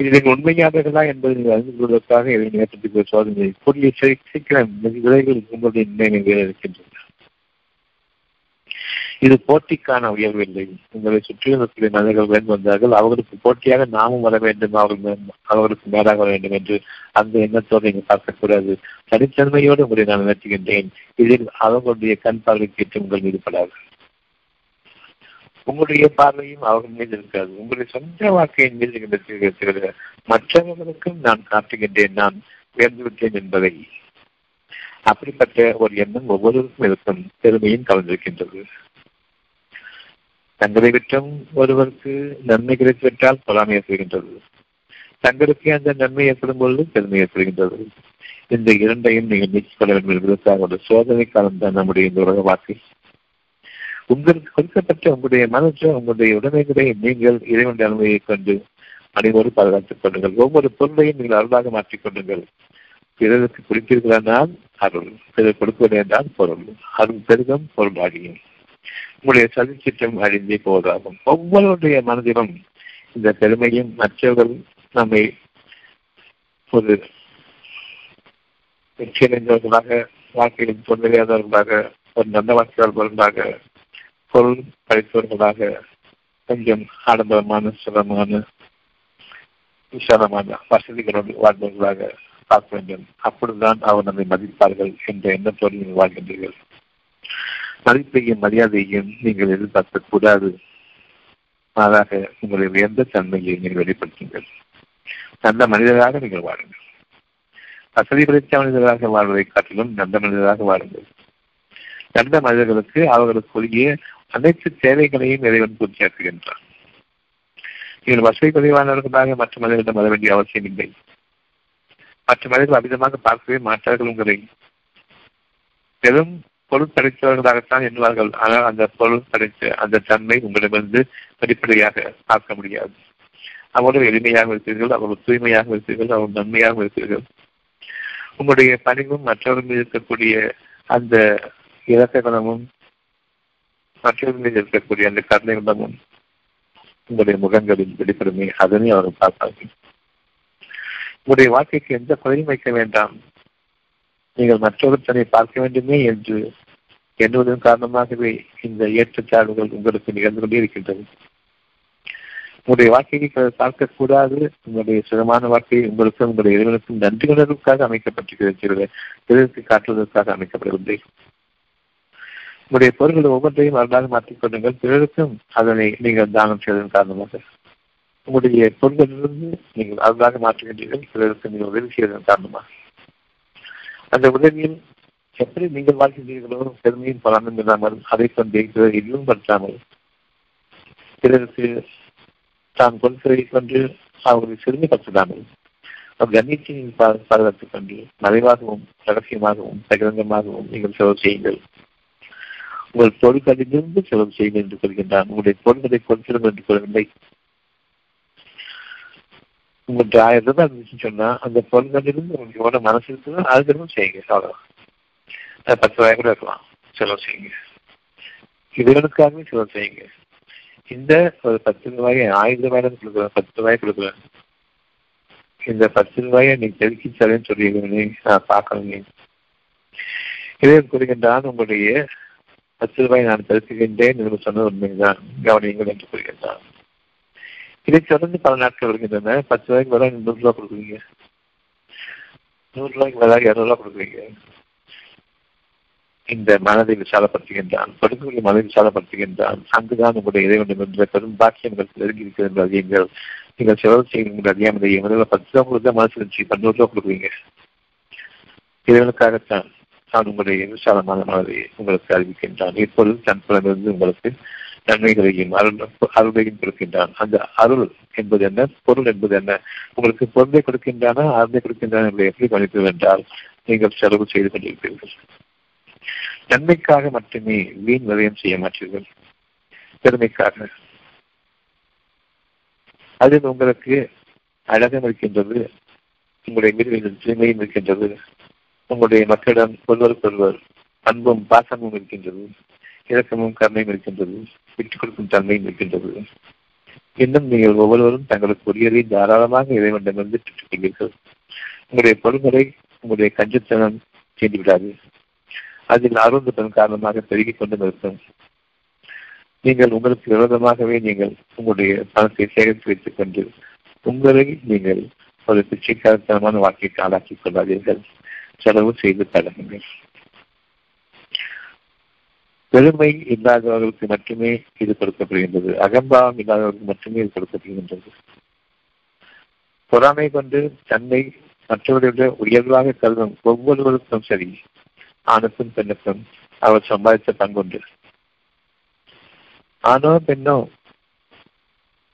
இது நீங்கள் உண்மையானவர்களா என்பதை நீங்கள் அறிந்து கொள்வதற்காக இதை ஏற்படுத்திய சோதனை கூடிய சீக்கிரம் விரைவில் உங்களுடைய நிலைமை இருக்கின்றன இருக்கின்றது? இது போட்டிக்கான உயர்வில்லை. உங்களை சில மனிதர்கள் வேண்டும் வந்தார்கள். அவர்களுக்கு போட்டியாக நாமும் வர வேண்டும். அவர்கள் அவர்களுக்கு மேலாக வர வேண்டும் என்று அந்த எண்ணத்தோடு நீங்கள் பார்க்கக்கூடாது. தனித்தன்மையோடு உங்களை நான் நினைத்துகின்றேன் இதில் அவர்களுடைய கண் பார்வை கேட்டு உங்கள் ஈடுபடாது உங்களுடைய பார்வையும் அவர்கள் மீது இருக்காது. உங்களுடைய சொந்த வாழ்க்கையின் மீது நீங்கள் மற்றவர்களுக்கும் நான் காட்டுகின்றேன். நான் உயர்ந்து விட்டேன் என்பதை. அப்படிப்பட்ட ஒரு எண்ணம் ஒவ்வொருவருக்கும் இருக்கும். பெருமையும் கலந்திருக்கின்றது. தங்களை விட்டும் ஒருவருக்கு நன்மை கிடைத்துவிட்டால் பொறாமை ஏற்படுகின்றது. தங்களுக்கு அந்த நன்மை ஏற்படும் பொழுது பெருமை ஏற்படுகின்றது. இந்த இரண்டையும் நீங்கள் நீக்கிக் கொள்ள வேண்டும் என்பதற்காக ஒரு சோதனை காலம் தான் நம்முடைய இந்த உலக வாழ்க்கை. உங்களுக்கு கொடுக்கப்பட்ட உங்களுடைய மனசு உங்களுடைய உடமைகளை நீங்கள் இறைவனுடைய அனுமதியை கொண்டு அனைவரும் பாதுகாத்துக் கொள்ளுங்கள். ஒவ்வொரு பொருளையும் நீங்கள் அருளாக மாற்றிக் கொள்ளுங்கள். பிறருக்கு கொடுப்பீர்களானால் அருள். பிறர் கொடுப்பது என்றால் பொருள். அருள் பெருகம் பொருள் ஆகியும் உங்களுடைய சதிச்சிட்டம் அழிந்தே போவதாகும். ஒவ்வொருடைய மனதிலும் இந்த பெருமையும் மற்றவர்கள் நம்மை ஒரு வெற்றியடைந்தவர்களாக வாழ்க்கையில் தோல்வியாதவர்களாக ஒரு நல்ல வாழ்க்கையாளர்களாக பொருள் படைத்தவர்களாக கொஞ்சம் ஆடம்பரமான சிரமமான விசாலமான வசதிகளோடு வாழ்ந்தவர்களாக பார்க்க வேண்டும். அப்பொழுதுதான் அவர் நம்மை மதிப்பார்கள் என்ற எண்ணத்தோடு நீங்கள் வாழ்கின்றீர்கள். மதிப்பையும் மரியாதையும் நீங்கள் எதிர்பார்க்க கூடாது மாறாக உங்களுடைய உயர்ந்த தன்மையை நீங்கள் வெளிப்படுத்துங்கள். நல்ல மனிதராக நீங்கள் வாழுங்கள். வசதி படைத்த மனிதராக வாழ்வதை காட்டிலும் நல்ல மனிதராக வாழுங்கள். நல்ல மனிதர்களுக்கு அவர்களுக்குரிய அனைத்து தேவைகளையும் இறைவன் பூர்த்தியாக்குகின்றான் நீங்கள் வசதி குறைவானவர்களாக மற்ற மனிதர்களிடம் வர வேண்டிய அவசியம் இல்லை. மற்ற மனிதர்கள் அமிதமாக பார்க்கவே மாட்டார்கள் உங்களை பெரும் பொருள் படைத்தவர்களாகத்தான் எண்ணுவார்கள். ஆனால் அந்த பொருள் படைத்த அந்த தன்மை உங்களிடமிருந்து வெளிப்படையாக பார்க்க முடியாது. அவ்வளவு எளிமையாக இருப்பீர்கள் அவ்வளவு தூய்மையாக இருப்பீர்கள் அவ்வளவு நன்மையாக இருப்பீர்கள் உங்களுடைய பணிவும் மற்றவர்கள் இருக்கக்கூடிய அந்த இலக்க குணமும் மற்றவர்களில் இருக்கக்கூடிய அந்த கருணை உள்ளமும் உங்களுடைய முகங்களில் வெளிப்படுமே. அதனை அவர்கள் பார்ப்பார்கள். உங்களுடைய வாழ்க்கைக்கு எந்த குறையும் வைக்க வேண்டாம். நீங்கள் மற்றொரு தன்னை பார்க்க வேண்டுமே என்று எண்ணுவதன் காரணமாகவே இந்த ஏற்றத்தாழ்வுகள் உங்களுக்கு நிகழ்ந்து கொண்டே இருக்கின்றது. உங்களுடைய வாழ்க்கையை பார்க்கக்கூடாது. உங்களுடைய சுகமான வாழ்க்கையை உங்களுக்கும் உங்களுடைய இறைவனுக்கும் நன்றி உணர்வுக்காக அமைக்கப்பட்டிருக்கிறது. பிறருக்கு காட்டுவதற்காக அமைக்கப்படவில்லை. உங்களுடைய பொருள்கள் ஒவ்வொன்றையும் அருளாக மாற்றிக் கொள்ளுங்கள். பிறருக்கும் அதனை நீங்கள் தானம் செய்வதன் காரணமாக. உங்களுடைய பொருள்களிலிருந்து நீங்கள் அருளாக மாற்றுகின்றீர்கள். பிறருக்கு நீங்கள் உதவி செய்வதன் காரணமாக. அந்த உதவியில் எப்படி நீங்கள் வாழ்கின்றீர்களோ பெருமையும் பலனும் இல்லாமல் அதை கொண்டே பிறர் பற்றாமல் பிறருக்கு தான் பொருட்களை கொண்டு அவர்களை சிறுமைப்படுத்தாமல் அவர் கண்ணியத்தை பாதுகாத்துக் கொண்டு மறைவாகவும் ரகசியமாகவும் சகிரங்கமாகவும் நீங்கள் செலவு செய்யுங்கள். உங்கள் பொருட்களிலிருந்து செலவு செய்யுங்கள் என்று சொல்கின்றான். உங்களுடைய பொருட்களை கொடுத்திடும் என்று சொல்லவில்லை. உங்களுக்கு ஆயிரம் ரூபாய் இருந்துச்சுன்னு சொன்னா அந்த பொருட்களிலிருந்து உங்களுக்கு எவ்வளவு மனசு இருக்குதோ அதுக்கு செய்யுங்க அவ்வளவு பத்து ரூபாய் கூட இருக்கலாம். செலவு செய்யுங்க இவர்களுக்காகவே செலவு செய்யுங்க இந்த ஒரு பத்து ரூபாயை ஆயிரம் ரூபாயில கொடுக்குறேன் பத்து ரூபாய் கொடுக்குறேன் இந்த பத்து ரூபாயை நீ தெருக்கி தரேன்னு சொல்லிடுவேன் நான் பார்க்கணும். இதே கூறுகின்றான் உங்களுடைய பத்து ரூபாய் நான் செலுத்துகின்றேன் என்று சொன்னது உண்மைதான். கவனியுங்கள் என்று கூறுகின்றார். இதை தொடர்ந்து பல நாட்கள் வருகின்றன. பத்து ரூபாய்க்கு பதிலாக நூறு ரூபாய் கொடுக்குறீங்க. நூறு ரூபாய்க்கு பதிலாக இருநூறு கொடுக்குறீங்க. இந்த மனதை விசாலப்படுத்துகின்றான். படுக்கக்கூடிய மனதை விசாலப்படுத்துகின்றான். அங்குதான் உங்களுடைய இறைவன் என்ற பெரும் பாக்கியம் நெருங்கி இருக்கிறது என்று அறியுங்கள். நீங்கள் செலவு செய்யுங்கள் அறியாமல் முதல்ல பத்து ரூபா கொடுத்தா மனசு வச்சு பன்னூறு ரூபா கொடுக்குறீங்க. இறைவனுக்காகத்தான். நான் உங்களுடைய விசாலமான மனதை உங்களுக்கு அறிவிக்கின்றான். இப்பொழுது தன் புலமிருந்து உங்களுக்கு நன்மைகளையும் அருள் அருளையும் கொடுக்கின்றான். அந்த அருள் என்பது என்ன? பொருள் என்பது என்ன? உங்களுக்கு பொருளை கொடுக்கின்றன? அருளை கொடுக்கின்றன என்பதை எப்படி கவனிப்பது என்றால் நீங்கள் செலவு செய்து கொண்டிருப்பீர்கள். நன்மைக்காக மட்டுமே வீண் விரயம் செய்ய மாட்டீர்கள். பெருமைக்காக. அதில் உங்களுக்கு அழகம் இருக்கின்றது. உங்களுடைய மீது தூய்மையும் இருக்கின்றது. உங்களுடைய மக்களிடம் ஒருவருக்கொருவர் அன்பும் பாசமும் இருக்கின்றது இரக்கமும் கருணையும் இருக்கின்றது விட்டுக் கொடுக்கும் தன்மையும் இருக்கின்றது. இன்னும் நீங்கள் ஒவ்வொருவரும் தங்களுக்கு உரியதை தாராளமாக இறைவனிடமிருந்து பெற்றுக்கொள்வீர்கள். உங்களுடைய பொருள்களை உங்களுடைய கஞ்சத்தனம் தீண்டிவிடாது. அதில் அருந்ததன் காரணமாக பெருகிக் கொண்டு இருக்கும் நீங்கள் உங்களுக்கு விரோதமாகவே நீங்கள் உங்களுடைய பணத்தை சேகரித்து வைத்துக் கொண்டு உங்களை நீங்கள் ஒரு பிச்சைக்காரத்தனமான வாழ்க்கைக்கு ஆளாக்கிக் கொள்ளாதீர்கள். செலவு செய்து பழகுங்கள் பெருமை இல்லாதவர்களுக்கு மட்டுமே இது கொடுக்கப்படுகின்றது. அகம்பாவம் இல்லாதவர்களுக்கு மட்டுமே இது கொடுக்கப்படுகின்றது. பொறாமை கொண்டு தன்னை மற்றவர்களுடைய உயர்வாக கருதும் ஒவ்வொருவருக்கும் சரி ஆணுக்கும் பெண்ணுக்கும் அவர் சம்பாதித்த பங்குண்டு. ஆணோ பெண்ணோ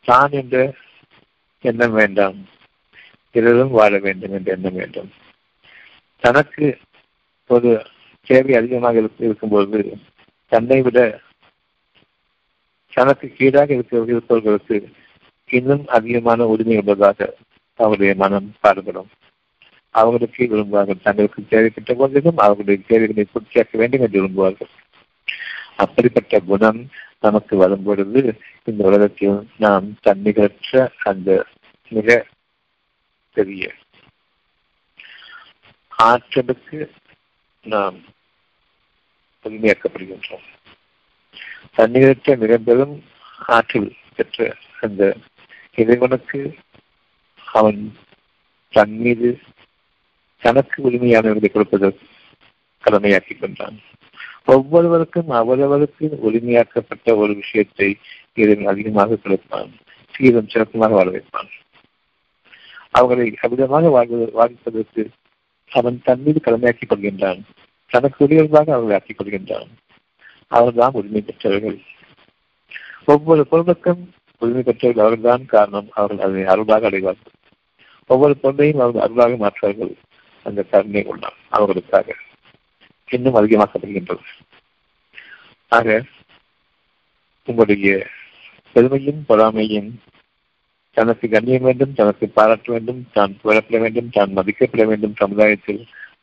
தான் என்ற எண்ணம் வேண்டாம். பிறரும் வாழ வேண்டும் என்ற எண்ணம் வேண்டும். தனக்கு ஒரு தேவை அதிகமாக இருக்கும்போது தன்னை விட தனக்கு கீழாக இருக்க இருப்பவர்களுக்கு இன்னும் அதிகமான உரிமை உள்ளதாக அவருடைய மனம் பாடுபடும். அவர்களுக்கு விரும்புவார்கள். தங்களுக்கு தேவைப்பட்ட போதிலும் அவர்களுடைய தேவைகளை பூர்த்தியாக்க வேண்டும் என்று விரும்புவார்கள். அப்படிப்பட்ட குணம் நமக்கு வரும் பொழுது இந்த உலகத்தில் நாம் தன்னிகரற்ற அந்த மிக பெரிய ஆற்றலுக்கு நாம் உரிமையாக்கப்படுகின்றோம் தண்ணீரற்ற மிக ஆற்றல் பெற்ற அந்த இறைவனுக்கு அவன் தன் மீது தனக்கு உரிமையானவர்களை கொடுப்பதற்கு கடமையாக்கி கொண்டான். ஒவ்வொருவருக்கும் அவரவருக்கு உரிமையாக்கப்பட்ட ஒரு விஷயத்தை இறைவன் அதிகமாக கொடுப்பான். சீரும் சிறப்புமாக வாழ வைப்பான் அவர்களை அவிதமாக வாழ்வது வாழ்ப்பதற்கு அவன் தன் மீது கடமையாக்கிக் கொள்கின்றான். தனக்கு உரியவர்களாக அவர்களை ஆக்கிக் கொள்கின்றான். அவர்தான் உரிமை பெற்றவர்கள். ஒவ்வொரு பொருளுக்கும் உரிமை பெற்றவர்கள் அவர்கள்தான் காரணம். அவர்கள் அதை அருளாக அடைவார்கள். ஒவ்வொரு பொருளையும் அவர்கள் அருளாக மாற்றுவார்கள். அந்த கருணை உள்ளார் அவர்களுக்காக இன்னும் அதிகமாக்கப்படுகின்றது ஆக உங்களுடைய பெருமையும் பொறாமையும் தனக்கு கண்ணியம் வேண்டும் தனக்கு பாராட்ட வேண்டும் தான் புகழப்பட வேண்டும் தான் மதிக்கப்பட வேண்டும் சமுதாயத்தில்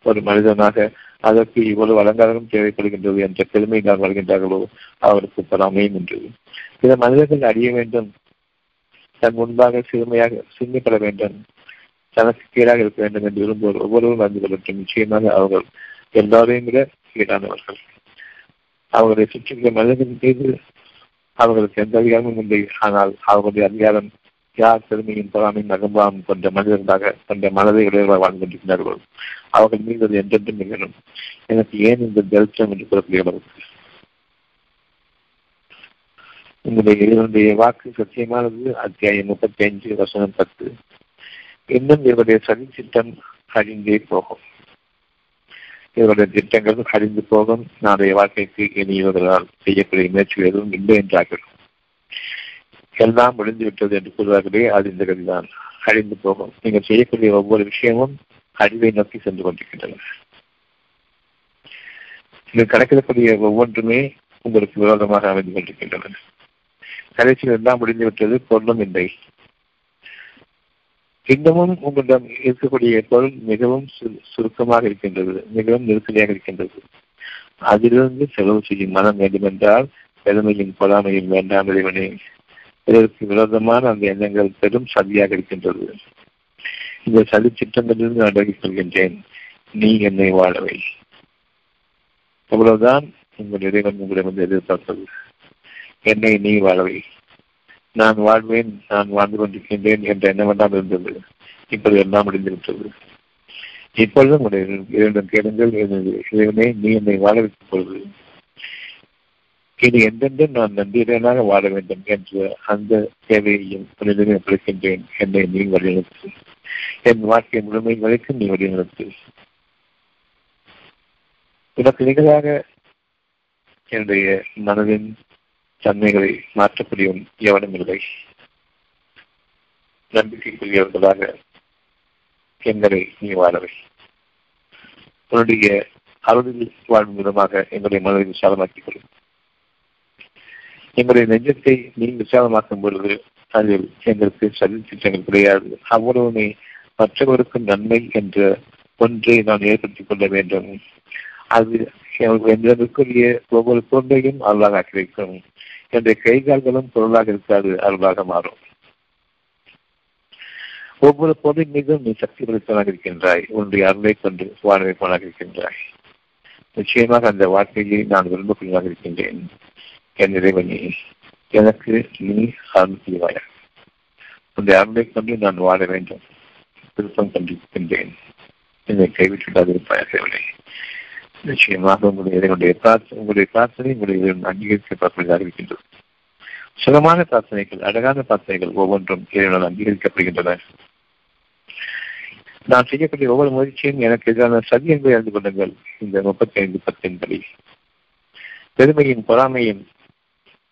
ஒரு மனிதனாக அதற்கு இவ்வளவு அலங்காரம் தேவைப்படுகின்றது என்ற பெருமை நான் வருகின்றார்களோ அவருக்கு பொறாமையும் என்று சில மனிதர்கள் அறிய வேண்டும். தன் முன்பாக சிறுமையாக சிறுமைப்பட வேண்டும். தனக்கு கீழாக இருக்க வேண்டும் என்று விரும்புவோர் ஒவ்வொருவரும் அறிந்து கொள்ளட்டும். நிச்சயமாக அவர்கள் எல்லாரையும் விட கீழானவர்கள். அவர்களை சுற்றியுள்ள மனிதர்கள் மீது அவர்களுக்கு எந்த அதிகாரமும் இல்லை. ஆனால் அவர்களுடைய அதிகாரம் யார் பெருமையும் பொறாமையும் அகம்பாவும் கொண்ட மனிதர்களாக கொண்ட மனதை உடையவர்களாக வாழ்ந்து கொண்டிருக்கிறார்கள் அவர்கள் மீது அது என்றென்றும் நிகழும் எனக்கு ஏன் இந்த தரித்திரம் என்று கூறப்படுகிறது உங்களுடைய இவருடைய வாக்கு சத்தியமானது அத்தியாயம் முப்பத்தி அஞ்சு வசனம் பத்து. இன்னும் இவருடைய சதி திட்டம் அழிந்தே போகும். இவருடைய திட்டங்கள் அழிந்து போகும். நாடைய வாழ்க்கைக்கு இனி இவர்களால் செய்யக்கூடிய முயற்சி எதுவும் இல்லை என்றார்கள். எல்லாம் ஒழிந்து விட்டது என்று கூறுவார்களே அது இந்த கதிதான். அழிந்து போகும். நீங்கள் செய்யக்கூடிய ஒவ்வொரு விஷயமும் அழிவை நோக்கி சென்று கொண்டிருக்கின்றன. நீங்கள் கணக்கிடக்கூடிய ஒவ்வொன்றுமே உங்களுக்கு விரோதமாக அமைந்து கொண்டிருக்கின்றன. கடைசியில் எல்லாம் முடிந்து விட்டது பொருளும் இல்லை. இன்னமும் உங்களிடம் இருக்கக்கூடிய பொருள் மிகவும் சுருக்கமாக இருக்கின்றது மிகவும் நெருக்கடியாக இருக்கின்றது. அதிலிருந்து செலவு செய்யும் மனம் வேண்டுமென்றால் பெருமையும் பொறாமையும் வேண்டாம் இறைவனே. இதற்கு விரோதமான அந்த எண்ணங்கள் பெரும் சதியாக இருக்கின்றது. இந்த சதி திட்டங்களிலிருந்து நான் விலகிக் கொள்கின்றேன் நீ என்னை வாழவை. அவ்வளவுதான் உங்கள் இறைவன் உங்களிடம் எதிர்பார்ப்பது என்னை நீ வாழவை. நான் வாழ்வேன் நான் வாழ்ந்து கொண்டிருக்கின்றேன் என்ற எண்ணமெல்லாம் இருந்தது. இப்போது எல்லாம் முடிந்துவிட்டது. இப்பொழுதும் உங்களுடைய இரண்டும் கேளுங்கள். இறைவனே நீ என்னை வாழ வைக்கும் பொழுது இது எந்தெந்த நான் நன்றியனாக வாழ வேண்டும் என்ற அந்த தேவையையும் உன்னிடமே ஒப்படைக்கின்றேன் என்னை நீ வழிநடத்து. என் வாழ்க்கை முழுமை வரைக்கும் நீ வழிநடத்து. உனக்கு நிகழாக என்னுடைய மனதின் தன்மைகளை மாற்றக்கூடியவன் எவனும் இல்லை. நம்பிக்கைக்குரியவர்களாக எங்களை நீ வாழவை. உன்னுடைய அருளில் வாழும் விதமாக எங்களுடைய மனதை விசாலமாக்கிக் கொள்ளும் எங்களுடைய நெஞ்சத்தை நீ விசாலமாக்கும் பொழுது அதில் எங்களுக்கு சதி திட்டங்கள் கிடையாது. அவ்வளவுமே மற்றவருக்கும் நன்மை என்ற ஒன்றை நான் ஏற்படுத்திக் கொள்ள வேண்டும். அது எங்களுக்குரிய ஒவ்வொரு பொருளையும் அருளாக ஆக்கி வைக்கும் என்னுடைய கைகால்களும் பொருளாக இருக்காது அருளாக மாறும். ஒவ்வொரு பொருளின் மீதும் நீ சக்தி படைத்தவனாக இருக்கின்றாய். உன்னுடைய அருளை கொண்டு வாழ்வைப்பவனாக இருக்கின்றாய். நிச்சயமாக அந்த வாழ்க்கையை நான் விரும்பக்கூடியதாக இருக்கின்றேன். என் இறைவனே எனக்கு நீ அருள் செய்வாயா உன்னுடைய அருளை கொண்டு நான் வாழ வேண்டும். விருப்பம் கொண்டிருக்கின்றேன். என்னை கைவிட்டுவிடாது இருப்பாயாக நிச்சயமாக உங்களுடைய இறைவனுடைய பிரார்த்தனை உங்களுடைய பிரார்த்தனை உங்களுடைய அங்கீகரிக்கப்படுவதை இருக்கின்றது சுகமான பிரார்த்தனைகள் அழகான பிரார்த்தனைகள் ஒவ்வொன்றும் இறைவனால் அங்கீகரிக்கப்படுகின்றன. நான் செய்யக்கூடிய ஒவ்வொரு முயற்சியும் எனக்கு எதிரான சதி என்பதை அறிந்து கொள்ளுங்கள். இந்த முப்பத்தி ஐந்து பத்தின் படி. பெருமையின் பொறாமையும்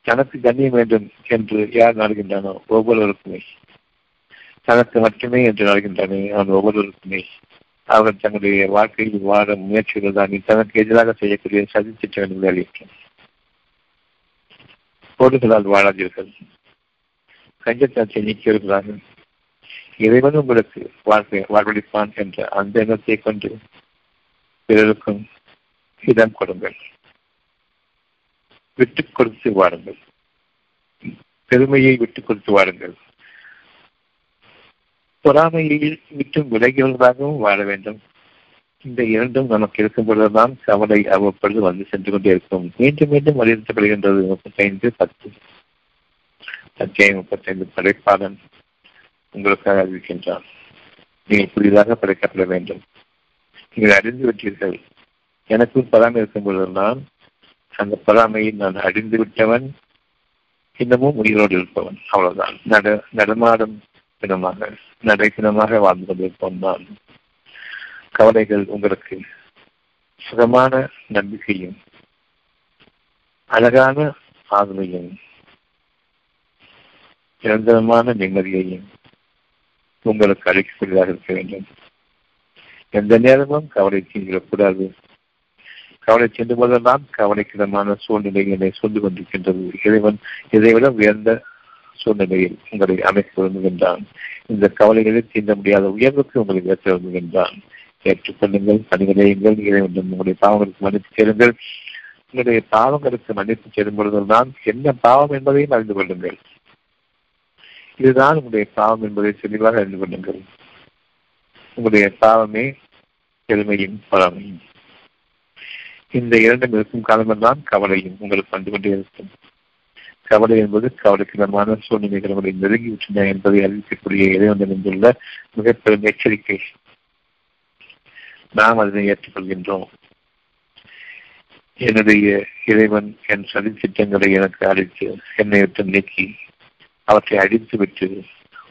தனக்கு கண்ணியம் வேண்டும் என்று யார் நாடுகின்றானோ ஒவ்வொருவருக்குமே. தனக்கு மட்டுமே என்று நாடுகின்றானே அவன் ஒவ்வொருவருக்குமே. அவர்கள் தங்களுடைய வாழ்க்கையில் வாழ முயற்சிகள் தான் தனக்கு எதிராக செய்யக்கூடிய சதி திட்டங்களை அளிக்கும் கோடுகளால் வாழாதீர்கள். கஞ்சத்தனத்தை நீக்கியிருக்கிறார்கள் இறைவன் உங்களுக்கு வாழ்க்கை வாழ்வளிப்பான் என்ற அந்த எண்ணத்தை கொண்டு பிறருக்கும் இடம் கொடுங்கள். விட்டுக் கொடுத்து வாருங்கள். பெருமையை விட்டுக் கொடுத்து வாருங்கள். பொறாமையை விட்டும் விலகியவர்களாகவும் வாழ வேண்டும். இந்த இரண்டும் நமக்கு இருக்கும் பொழுதுதான் கவலை அவ்வப்பொழுது வந்து சென்று கொண்டே இருக்கும். மீண்டும் மீண்டும் வலியுறுத்தப்படுகின்றது முப்பத்தைந்து பத்து அத்தியாயம் முப்பத்தைந்து படைப்பாளன் உங்களுக்காக அறிவிக்கின்றான். நீங்கள் புதிதாக படைக்கப்பட வேண்டும். நீங்கள் அறிந்து விட்டீர்கள். எனக்கும் பொறாமை இருக்கும் பொழுதுதான் அந்த பொறாமையை நான் அறிந்து விட்டவன் இன்னமும் உயிரோடு இருப்பவன். அவ்வளவுதான். நட நடமாடும் தினமாக நடைத்தினமாக வாழ்ந்து கொண்டிருப்பவன் நான். கவலைகள் உங்களுக்கு சுகமான நம்பிக்கையும் அழகான ஆளுமையும் நிரந்தரமான நிம்மதியையும் உங்களுக்கு அழைக்கக்கூடியதாக இருக்க வேண்டும். எந்த நேரமும் கவலை தீங்கிடக்கூடாது. கவலை சென்று போதெல்லாம் கவலைக்கிடமான சூழ்நிலை என்னை சூழ்ந்து கொண்டிருக்கின்றது. இறைவன் இதைவிட உயர்ந்த சூழ்நிலையில் உங்களை அமைக்க விரும்புகின்றான் இந்த கவலைகளை தீண்ட முடியாத உயர்வுக்கு உங்களை ஏற்ற விரும்புகின்றான் ஏற்றுக்கொள்ளுங்கள் பணிகளையுங்கள் இறைவன் உங்களுடைய பாவங்களுக்கு மன்னித்து சேருங்கள் உங்களுடைய பாவங்களுக்கு மன்னித்து சேரும் பொழுதுதான் என்ன பாவம் என்பதையும் அறிந்து கொள்ளுங்கள். இதுதான் உங்களுடைய பாவம் என்பதை தெளிவாக அறிந்து கொள்ளுங்கள். உங்களுடைய பாவமே பெருமையும் பொறாமையும் இந்த இரண்டும் இருக்கும் காலமெல்லாம் கவலையும் உங்களுக்கு வந்து கொண்டே இருக்கும். கவலை என்பது கவலைக்கிடமான சூழ்நிலைகள் உங்களை நெருங்கிவிட்டன என்பதை அறிவிக்கக்கூடிய இறைவன் என்றுள்ள மிக பெரும் எச்சரிக்கை. நாம் அதனை ஏற்றுக்கொள்கின்றோம். என்னுடைய இறைவன் என் சதி திட்டங்களை எனக்கு அளித்து என்னை விட்டு நீக்கி அவற்றை அழித்து விட்டு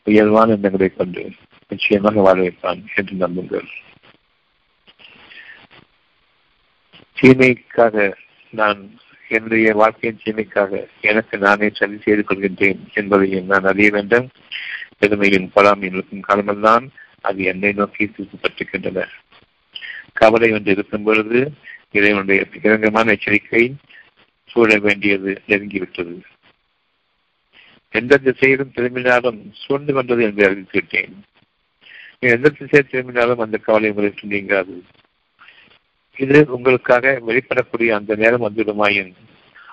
உயர்வான எண்ணங்களை கொண்டு நிச்சயமாக வாழ வைப்பான் என்று நம்புங்கள். தீமைக்காக நான் என்னுடைய வாழ்க்கையின் தீமைக்காக எனக்கு நானே சரி செய்து கொள்கின்றேன் என்பதையும் நான் அறிய வேண்டும். பெருமையின் பொறாமையும் இருக்கும் காலமெல்லாம் அது என்னை நோக்கி திருப்பப்பட்டிருக்கின்றன. கவலை ஒன்று இருக்கும் பொழுது இறைவனுடைய பகிரங்கமான எச்சரிக்கை சூழ வேண்டியது நெருங்கிவிட்டது. எந்த திசையிலும் திரும்பினாலும் சூழ்ந்து வந்தது என்று அறிவித்துவிட்டேன். எந்த திசையில் திரும்பினாலும் அந்த கவலை உங்களுக்கு நீங்காது. இது உங்களுக்காக வெளிப்படக்கூடிய அந்த நேரம் வந்துவிடுமாயின்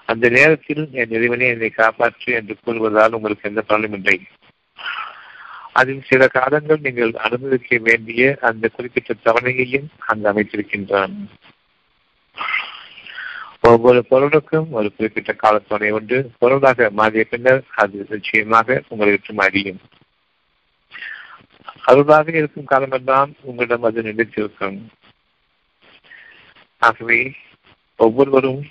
அந்த நேரத்தில் என் இறைவனே என்னை காப்பாற்று என்று கூறுவதால் உங்களுக்கு எந்த பலனும் இல்லை. அதில் சில காலங்கள் நீங்கள் அனுபவிக்க வேண்டிய அந்த குறிப்பிட்ட தவணையையும் அங்கு அமைத்திருக்கின்றான். ஒவ்வொரு பொருளுக்கும் ஒரு குறிப்பிட்ட காலத்தவணை உண்டு. பொருளாக மாறிய பின்னர் அது நிச்சயமாக உங்களுக்கு மாறியும் அருளாக இருக்கும் காலமெல்லாம் உங்களிடம் அது நினைத்திருக்கும் ஆகவே ஒவ்வொருவரும்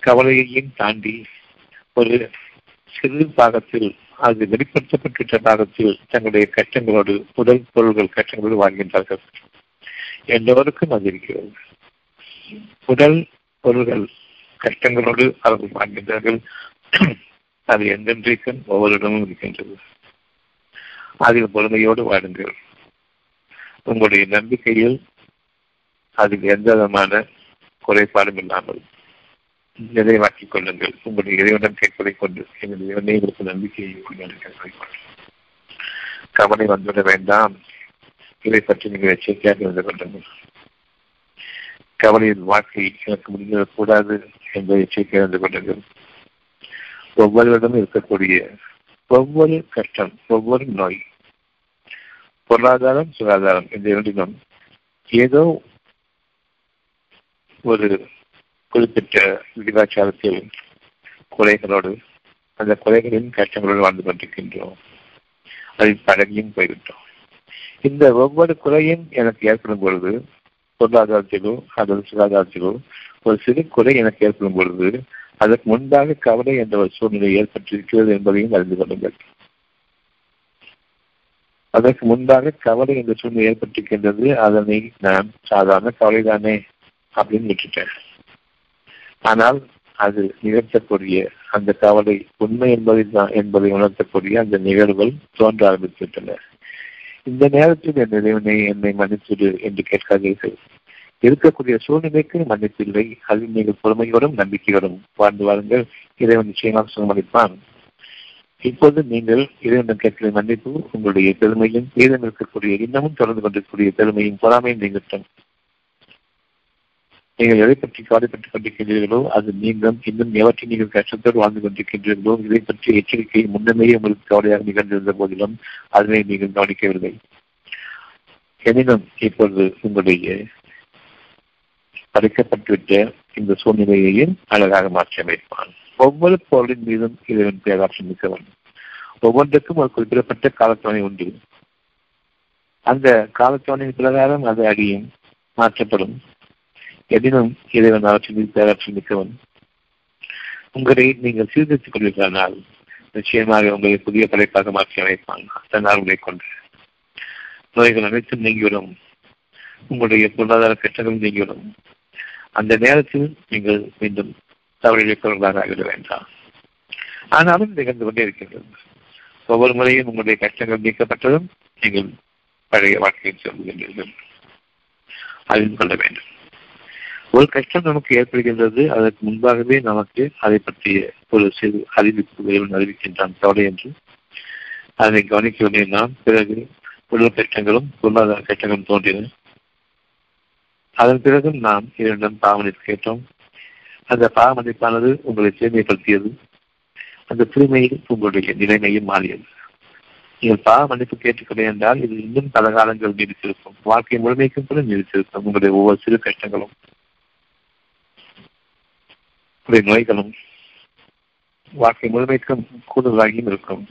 கவலையையும் தாண்டி ஒரு சிறு பாகத்தில் அது வெளிப்படுத்தப்பட்டுள்ள பாகத்தில் தங்களுடைய கஷ்டங்களோடு உடல் பொருள்கள் கஷ்டங்களோடு வாழ்கின்றார்கள். எல்லோருக்கும் அது இருக்கிறது. உடல் பொருள்கள் கஷ்டங்களோடு அவர்கள் வாழ்கின்றார்கள். [clears throat] அது எந்தென்றைக்கும் ஒவ்வொருடமும் இருக்கின்றது. அதில் பொறுமையோடு வாடுங்கள் உங்களுடைய நம்பிக்கையில் அதில் எந்த விதமான குறைபாடும் இல்லாமல் நிறைவாக்கிக் கொள்ளுங்கள். உங்களுடைய இறைவனம் கேட்பதை கொண்டு எங்கள் இறைவனை உங்களுக்கு நம்பிக்கையை கேட்பதை கவலை வந்துவிட வேண்டாம். இதை பற்றி நீங்கள் எச்சரிக்கையாக இருந்து கொள்ளுங்கள். கவலையின் வாழ்க்கை எனக்கு முடிந்துவிடக்கூடாது என்பதை எச்சரிக்கை இருந்து கொள்ளுங்கள். ஒவ்வொருவரிடமும் இருக்கக்கூடிய ஒவ்வொரு கஷ்டம் ஒவ்வொரு நோய் பொருளாதாரம் சுகாதாரம் இந்த இரண்டிலும் ஏதோ ஒரு குறிப்பிட்ட விகிதாச்சாரத்தில் குறைகளோடு அந்த குறைகளின் கஷ்டங்களோடு வாழ்ந்து கொண்டிருக்கின்றோம். அதில் பழகியும் போய்விட்டோம். இந்த ஒவ்வொரு குறையும் எனக்கு ஏற்படும் பொழுது பொருளாதாரத்திலோ அல்லது சுகாதாரத்திலோ ஒரு சிறு குறை எனக்கு ஏற்படும் பொழுது அதற்கு முன்பாக கவலை என்ற ஒரு சூழ்நிலை ஏற்பட்டிருக்கிறது என்பதையும் அறிந்து கொள்ளுங்கள். அதற்கு முன்பாக கவலை என்ற சூழ்நிலை ஏற்பட்டிருக்கின்றது அதனை நான் சாதாரண கவலைதானே. அப்படின்னு விட்டுட்டேன் ஆனால் அது நிகழ்த்தக்கூடிய அந்த கவலை உண்மை என்பதை தான் என்பதை உணர்த்தக்கூடிய அந்த நிகழ்வுகள் தோன்ற ஆரம்பித்துவிட்டன. இந்த நேரத்தில் என் இறைவனை என்னை மன்னித்துடு என்று கேட்காதீர்கள். இருக்கக்கூடிய சூழ்நிலைக்கு மன்னிப்பில்லை. அதில் நீங்கள் பொறுமையோடும் நம்பிக்கையோடும் வாழ்ந்து வாருங்கள். இறைவன் நிச்சயமாக சுகமளிப்பான். இப்போது நீங்கள் இறைவனிடம் கேட்கிற மன்னிப்பு உங்களுடைய பெருமையும் மீதம் இருக்கக்கூடிய இன்னமும் தொடர்ந்து கொண்டிருக்கக்கூடிய பெருமையும் பொறாமையும் நீங்கட்டும். நீங்கள் எதை பற்றி கவலைப்பட்டுக் கொண்டிருக்கின்றீர்களோ அது நீங்களும் இன்னும் எவற்றை நீங்கள் கஷ்டத்தோடு வாழ்ந்து கொண்டிருக்கின்றீர்களோ இதை பற்றிய எச்சரிக்கை முன்னமேயே உங்களுக்கு கவலையாக நிகழ்ந்திருந்த போதிலும் அதனை நீங்கள் கவனிக்கவில்லை. எனினும் இப்பொழுது உங்களுடைய படைக்கப்பட்டுவிட்ட இந்த சூழ்நிலையையும் அழகாக மாற்றி அமைப்பான். ஒவ்வொரு பொருளின் மீதும் இறைவன் பேராற்றல் மிக்கவன். ஒவ்வொன்றுக்கும் ஒரு குறிப்பிடப்பட்ட காலத்தவணை உண்டு. அந்த காலத்தவணையின் பிரகாரம் அது அடியும் மாற்றப்படும். எதினும் இறைவன் அவற்றின் பேராற்றல் மிக்கவன். உங்களை நீங்கள் சீர்திருத்திக் கொள்வீர்களானால் நிச்சயமாக உங்களை புதிய படைப்பாக மாற்றி அமைப்பான். தன்னால் உங்களை கொண்டு நோய்கள் அனைத்தும் நீங்கிவிடும். உங்களுடைய பொருளாதார கஷ்டங்களும் நீங்கிவிடும். அந்த நேரத்தில் நீங்கள் மீண்டும் தவறிழைப்பவர்களாக ஆகிவிட வேண்டாம். ஆனாலும் நிகழ்ந்து கொண்டே இருக்கின்றது ஒவ்வொரு முறையும் உங்களுடைய கஷ்டங்கள் நீக்கப்பட்டதும் நீங்கள் பழைய வாழ்க்கையில் சொல்லுகின்றீர்கள் அறிந்து கொள்ள வேண்டும். ஒரு கஷ்டம் நமக்கு ஏற்படுகின்றது. அதற்கு முன்பாகவே நமக்கு அதை பற்றிய ஒரு சிறு அறிவிப்பு இறைவன் அறிவிக்கின்றான். கவலை என்று. அதனை கவனிக்கவில்லை நாம் பிறகு உடல் கஷ்டங்களும் பொருளாதார கஷ்டங்களும் தோன்றின. அதன் பிறகும் நாம் இரண்டும் பாவனை கேட்டோம். அந்த பாவமதிப்பானது உங்களை தூய்மைப்படுத்தியது அந்த தூய்மையில் உங்களுடைய நிலைமையும் மாறியது. நீங்கள் பாவ மன்னிப்பு என்றால் இது இன்னும் பல காலங்கள் நீடித்திருக்கும். வாழ்க்கை முழுமைக்கும் கூட நீடித்திருக்கும். உங்களுடைய ஒவ்வொரு சிறு கஷ்டங்களும் உடைய நோய்களும் வாழ்க்கை முழுமைக்கும் கூடுதலாகியும் இருக்கும்.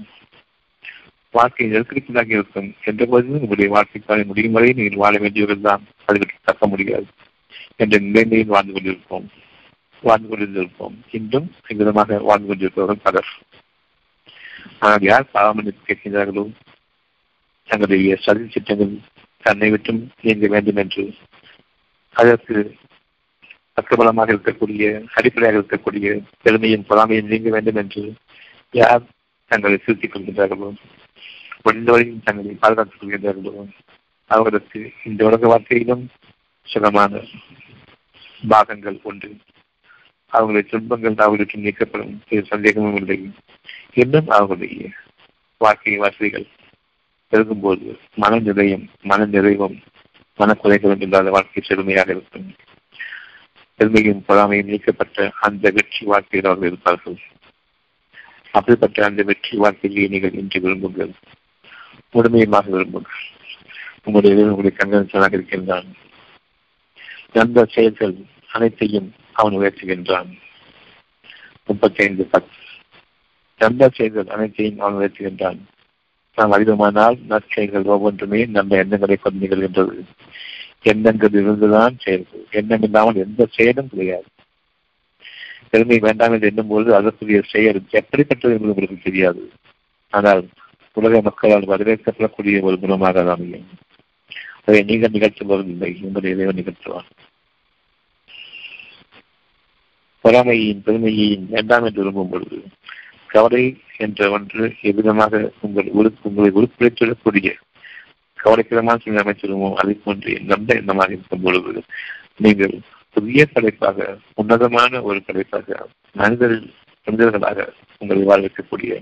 வாழ்க்கை நெருக்கடிக்குள்ளாகி இருக்கும் என்ற போதிலும் உங்களுடைய வாழ்க்கைக்கான முடியும் வரை நீங்கள் வாழ வேண்டியவர்கள் தான் பற்றி தக்க முடியாது என்ற நிலைமையில் வாழ்ந்து கொண்டிருப்போம். வாழ்ந்து கொண்டிருந்திருப்போம். இன்றும் விதமாக வாழ்ந்து கொண்டிருப்பவர்கள் பலர். ஆனால் யார் பாவமன்னிப்பு கேட்கின்றார்களோ தங்களுடைய சதி திட்டங்கள் தன்னை விட்டும் இயங்க வேண்டும் என்று அதற்கு பக்கபலமாக இருக்கக்கூடிய அடிப்படையாக இருக்கக்கூடிய பெருமையும் பொறாமையும் நீங்க வேண்டும் என்று யார் தங்களை சுருத்திக் கொள்கின்றார்களோ முடிந்தவரையும் தங்களை பாதுகாத்துக் கொள்கின்றார்களோ அவர்களுக்கு இந்த உலக வாழ்க்கையிலும் சுகமான பாகங்கள் உண்டு. அவர்களுடைய துன்பங்கள் அவர்களுக்கு நீக்கப்படும். சந்தேகமும் இல்லை. இன்னும் அவர்களுடைய வாழ்க்கை வசதிகள் பெருகும்போது மன நிலையம் மன நிறைவும் மனக்குறைகளும் இல்லாத வாழ்க்கை செழுமையாக இருக்கும். பெருமையும் பொறாமையும் நீக்கப்பட்ட அந்த வெற்றி வாழ்க்கையில் அவர்கள் இருப்பார்கள். அப்படிப்பட்ட அந்த வெற்றி வாழ்க்கையிலேயே நீங்கள் இன்று விரும்புங்கள். முழுமையமாக விரும்புங்கள். உங்களுடைய உங்களுடைய கண்கள் இருக்கின்றான். நல்ல செயல்கள் அனைத்தையும் அவன் உயர்த்துகின்றான். முப்பத்தி ஐந்து பத்து நல்ல செயல்கள் அனைத்தையும் அவன் உயர்த்துகின்றான். நாம் அறிவுமானால் நற்செயல்கள் ஒவ்வொன்றுமே நல்ல எண்ணங்களை கொண்டு நிகழ்கின்றது. எண்ணங்கள் இருந்துதான் செயல்கள். எண்ணம் இல்லாமல் எந்த செயலும் கிடையாது. பெருமை வேண்டாம் என்று எண்ணும்போது அதற்குரிய செயல் எப்படிப்பட்டது என்பது உங்களுக்கு தெரியாது. ஆனால் உலக மக்களால் வரவேற்கப்படக்கூடிய ஒரு குணமாக அது அமையும். அதை நீங்கள் நிகழ்த்துவதில்லை உங்களுடைய இறைவன் நிகழ்த்துவார் பொறாமையின் பெருமையையும் வேண்டாம் என்று விரும்பும் பொழுது கவலை என்ற ஒன்று எவ்விதமாக உங்கள் உறுப்பு உங்களை உறுப்பிடக்கூடிய கவலைக்கிடமாக சில அமைச்சிருமோ அதை போன்று நம்ப எண்ணமாக இருக்கும் பொழுது நீங்கள் புதிய படைப்பாக உன்னதமான ஒரு படைப்பாக மனிதர்கள் மனிதர்களாக உங்களை வாழ வைக்கக்கூடிய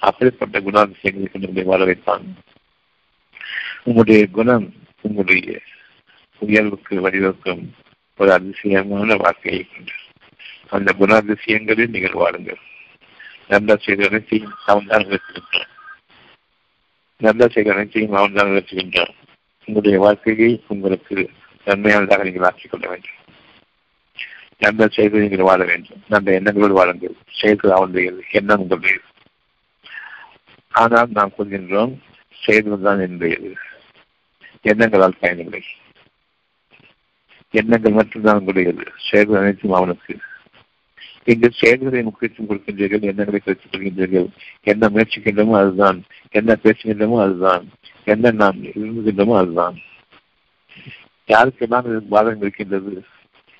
அப்படிப்பட்ட குணாதிசயங்களை கொண்டு உங்களை வாழ வைப்பான். உங்களுடைய குணம் உங்களுடைய உயர்வுக்கு வழிவகுக்கும் ஒரு அதிசயமான வாழ்க்கையை கொண்டு அந்த குணாதிசயங்களில் நீங்கள் வாழுங்கள். நல்ல செய்த அனைத்தையும் அவன் தான் நிறுத்துகின்றான் நல்ல செய்த அனைத்தையும் அவன் தான் நிறுத்துகின்றான் உங்களுடைய வாழ்க்கையை உங்களுக்கு நன்மையானதாக நீங்கள் ஆக்கிக் கொள்ள வேண்டும். நல்ல செய்து நீங்கள் வாழ வேண்டும். நல்ல எண்ணங்களோடு வாழுங்கள். செயல்கள் அவனுடையது எண்ணம் உங்களுடையது ஆனால் நாம் கூறுகின்றோம் செயல்கள் தான் என்னுடையது எண்ணங்களால் பயனில்லை. எண்ணங்கள் மட்டும்தான் உங்களுடையது. செயல்கள் அனைத்தும் அவனுக்கு. இங்கு செயல்களை முக்கியத்துவம் கொடுக்கின்றீர்கள் எண்ணங்களை கருத்து கொள்கின்றீர்கள் என்ன முயற்சிக்கின்றமோ அதுதான் என்ன பேசுகின்றமோ அதுதான் என்ன நாம் விரும்புகின்றமோ அதுதான். யாருக்கெல்லாம் இது பாதகம் இருக்கின்றது?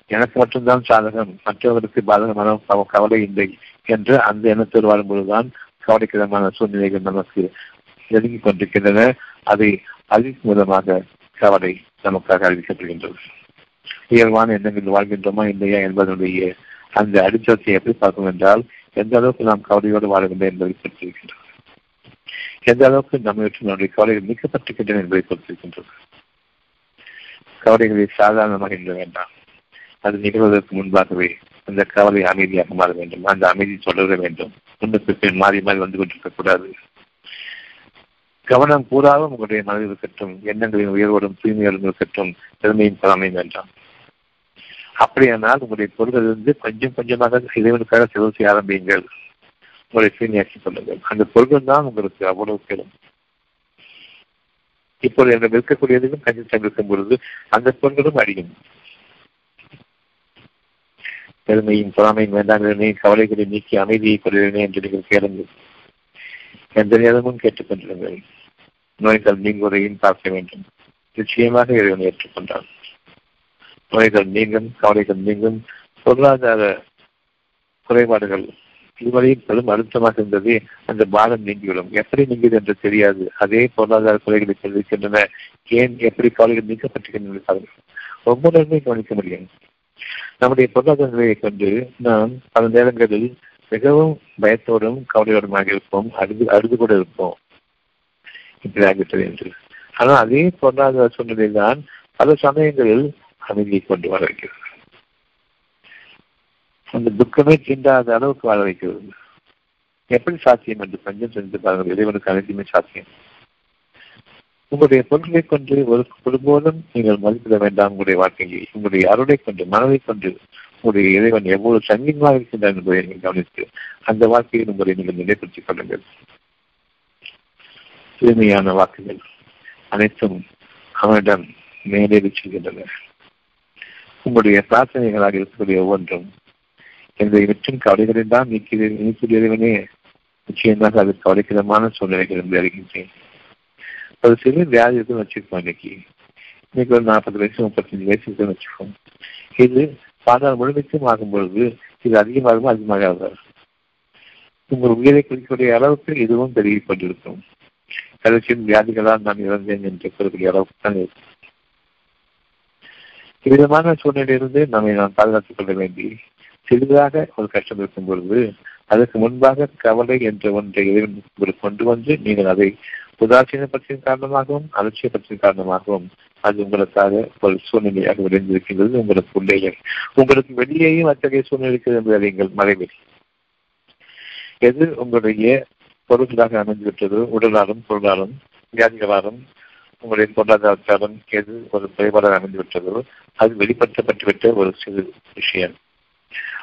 எனக்கு மட்டும்தான் சாதகம் மற்றவர்களுக்கு பாதகமான கவலை இல்லை என்று அந்த எண்ணத்தோடு வாழும்பொழுதுதான் கவலைக்கிடமான சூழ்நிலைகள் நமக்கு நெருங்கிக் கொண்டிருக்கின்றன. அதை அறிவிக்கும் மூலமாக கவலை நமக்காக அறிவிக்கப்படுகின்றது. இயல்பான எண்ணங்கள் வாழ்கின்றோமா இல்லையா என்பதனுடைய அந்த அடிச்சத்தை எப்படி பார்க்கும் என்றால் எந்த அளவுக்கு நாம் கவலையோடு வாழவில்லை என்பதை குறித்திருக்கின்றது எந்த அளவுக்கு நம்மை விட்டு நம்முடைய கவலைகள் நீக்கப்பட்டிருக்கின்றன என்பதை குறித்திருக்கின்றது கவலைகளை சாதாரணமாக எண்ண வேண்டாம். அது நிகழ்வதற்கு முன்பாகவே அந்த கவலை அமைதியாக மாற வேண்டும். அந்த அமைதி தொடர வேண்டும். முன்னுக்கு பின் மாறி மாறி வந்து கொண்டிருக்க கூடாது. கவனம் கூறாமல் உங்களுடைய மனதில் இருக்கட்டும் எண்ணங்களின் உயர்வோடும் தூய்மையோடும் இருக்கட்டும் திறமையும் பலமையும் வேண்டாம். அப்படியானால் உங்களுடைய பொருள்களிலிருந்து கொஞ்சம் கொஞ்சமாக இறைவனுக்காக செலவு செய்ய ஆரம்பியுங்கள். உங்களை சீனியாக்கி கொள்ளுங்கள் அந்த பொருள்கள் தான் உங்களுக்கு அவ்வளவு பெரும் இப்போது என்ன விற்கக்கூடியதுக்கும் கஞ்சி இருக்கும் பொழுது அந்த பொருள்களும் அடியும் பெருமையும் பொறாமையும் வேண்டாம் கவலைகளை நீக்கி அமைதியை கொள்கிறேனே என்று நீங்கள் கேளுங்கள். எந்த நேரமும் கேட்டுக்கொண்டிருங்கள் நோய்கள் நீங்குவதையும் பார்க்க வேண்டும். நிச்சயமாக இறைவனை ஏற்றுக்கொண்டான் நோய்கள் நீங்கும் கவலைகள் நீங்கும். பொருளாதார குறைபாடுகள் இதுவரையும் பெரும் அழுத்தமாக இருந்தது. அந்த பாரம் நீங்கிவிடும். எப்படி நீங்கியது என்று தெரியாது. அதே பொருளாதார குறைகளை தெரிவிக்கின்றன. ஏன் எப்படி கவலைகள் நீக்கப்பட்டிருக்கின்றன ஒவ்வொருவருமே கவனிக்க முடியும். நம்முடைய பொருளாதார நிலையை கொண்டு நாம் பல நேரங்களில் மிகவும் பயத்தோடும் கவலையோடுமாக இருப்போம். அழுது அழுது கூட இருப்போம். இப்படி ஆகிவிட்டது என்று. ஆனால் அதே பொருளாதார சூழ்நிலை தான் பல சமயங்களில் அமைதியை கொண்டு வர வைக்கிறது. அந்த துக்கமே தீண்டாத அளவுக்கு வாழ வைக்கிறது. எப்படி சாத்தியம் என்று கொஞ்சம் சென்று பாருங்கள். இறைவனுக்கு அனைத்துமே சாத்தியம். உங்களுடைய பொருட்களை கொண்டு ஒரு ஒருபோதும் நீங்கள் மதிப்பிட வேண்டாம். உங்களுடைய வாழ்க்கையை உங்களுடைய அருளை கொண்டு மனதை கொண்டு உங்களுடைய இறைவன் எவ்வளவு சங்கீதமாக இருக்கின்றார் என்பதை நீங்கள் கவனித்து அந்த வாழ்க்கையை உங்களை நீங்கள் நிலைப்படுத்திக் கொள்ளுங்கள். தூய்மையான வாக்குகள் அனைத்தும் அவனிடம் மேலே செல்கின்றன. உங்களுடைய பிரார்த்தனைகளாக இருக்கக்கூடிய ஒவ்வொன்றும் என்னுடைய வெற்றும் கவலைகளில் தான் நீக்கிறேன் நீக்கிறவனே நிச்சயமாக அது கவலைக்கிடமான சூழ்நிலைகள் என்று அறிகின்றேன் ஒரு சிறு வியாதி இருக்குன்னு வச்சுருக்கோம் இன்னைக்கு. இன்னைக்கு ஒரு நாற்பது வயசு முப்பத்தஞ்சு வயசு இருக்குன்னு வச்சுக்கோம் இது பாதாள முழுமைக்கும் ஆகும் பொழுது இது அதிகமாகவும் அதிகமாக உங்கள் உயிரை குறிக்கக்கூடிய அளவுக்கு இதுவும் பெருகிக் கொண்டிருக்கும். கடைசியின் வியாதிகளால் நான் இறந்தேன் என்று கூறக்கூடிய அளவுக்கு தான் இருக்கும் இவ்விதமான சூழ்நிலையிலிருந்து நம்மை நாம் பாதுகாத்துக் கொள்ள வேண்டி சிறிதாக ஒரு கஷ்டம் இருக்கும் பொழுது அதற்கு முன்பாக கவலை என்ற ஒன்றை இறைவன் கொண்டு வந்து நீங்கள் அதை உதாசீனப்படுத்தின் காரணமாகவும் அலட்சியப்படுத்தின் காரணமாகவும் அது உங்களுக்காக ஒரு சூழ்நிலையாக விளைந்திருக்கின்றது. உங்களுக்கு உள்ளேயும் உங்களுக்கு வெளியேயும் அத்தகைய சூழ்நிலை இருக்கிறது என்று நீங்கள் மறைவில் எது உங்களுடைய பொருட்களாக அமைந்துவிட்டதோ உடலாலும் பொருளாலும் வியாதிகளாலும் உங்களுடைய பொருளாதாரம் எது ஒரு குறைபாடாக அமைந்துவிட்டதோ அது வெளிப்படுத்தப்பட்டுவிட்ட ஒரு சிறு விஷயம்.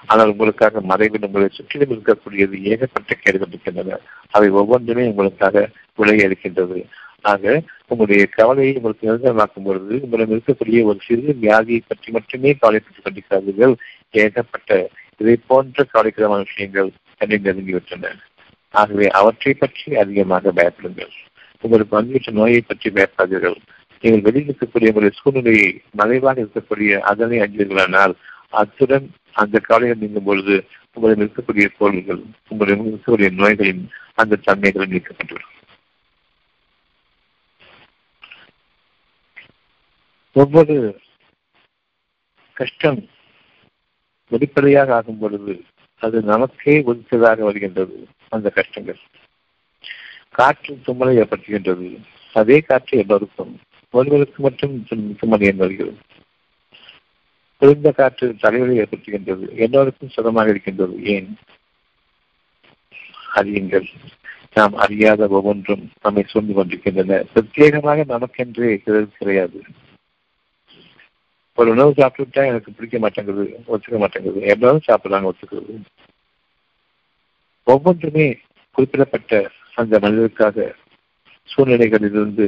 ஆனால் உங்களுக்காக மறைவில் உங்களை சுற்றிலும் இருக்கக்கூடியது ஏகப்பட்ட கேடுகள் இருக்கின்றன அவை ஒவ்வொன்றுமே உங்களுக்காக விளைய இருக்கின்றது ஆக உங்களுடைய கவலையை உங்களுக்கு நிரந்தரமாக்கும் பொழுது உங்களிடம் இருக்கக்கூடிய ஒரு சிறு வியாதியை பற்றி மட்டுமே கவலைப்பட்டுக் கொண்டிருக்கிறார்கள் ஏகப்பட்ட இதை போன்ற கவலைக்கிடமான விஷயங்கள் என்னை நெருங்கிவிட்டன. ஆகவே அவற்றை பற்றி அதிகமாக பயப்படுங்கள். உங்களுக்கு வந்துவிட்ட நோயை பற்றி பயப்படாதீர்கள் நீங்கள் வெளியில் இருக்கக்கூடிய உங்களுடைய சூழ்நிலையை மறைவாக இருக்கக்கூடிய அதனை அஞ்சீர்களானால் அத்துடன் அந்த கவலைகள் நீங்கும் பொழுது உங்களிடம் இருக்கக்கூடிய பொருள்கள் உங்களிடம் இருக்கக்கூடிய நோய்களின் அந்த தன்மைகளும் நீக்கப்பட்டுவிடும். ஒவ்வொரு கஷ்டம் வெளிப்படையாக ஆகும் பொழுது அது நமக்கே ஒதுக்கதாக வருகின்றது அந்த கஷ்டங்கள். காற்று தும்மலை ஏற்படுத்துகின்றது. அதே காற்று எல்லோருக்கும் ஒருவருக்கு மட்டும் தும்மல் ஏன் வருகிறது குளிர்ந்த காற்று தலைவரை ஏற்படுத்துகின்றது. எல்லோருக்கும் சுகமாக இருக்கின்றது. ஏன்? அறியுங்கள். நாம் அறியாத ஒவ்வொன்றும் நம்மை சூழ்ந்து கொண்டிருக்கின்றன. பிரத்யேகமாக நமக்கென்றே கிடையாது. ஒரு உணவு சாப்பிட்டுட்டா எனக்கு பிடிக்க மாட்டேங்குது ஒத்துக்க மாட்டேங்குது. எவ்வளவு சாப்பிடுறாங்க ஒத்துக்கிறது. ஒவ்வொன்றுமே குறிப்பிடப்பட்ட அந்த மனிதருக்காக சூழ்நிலைகளிலிருந்து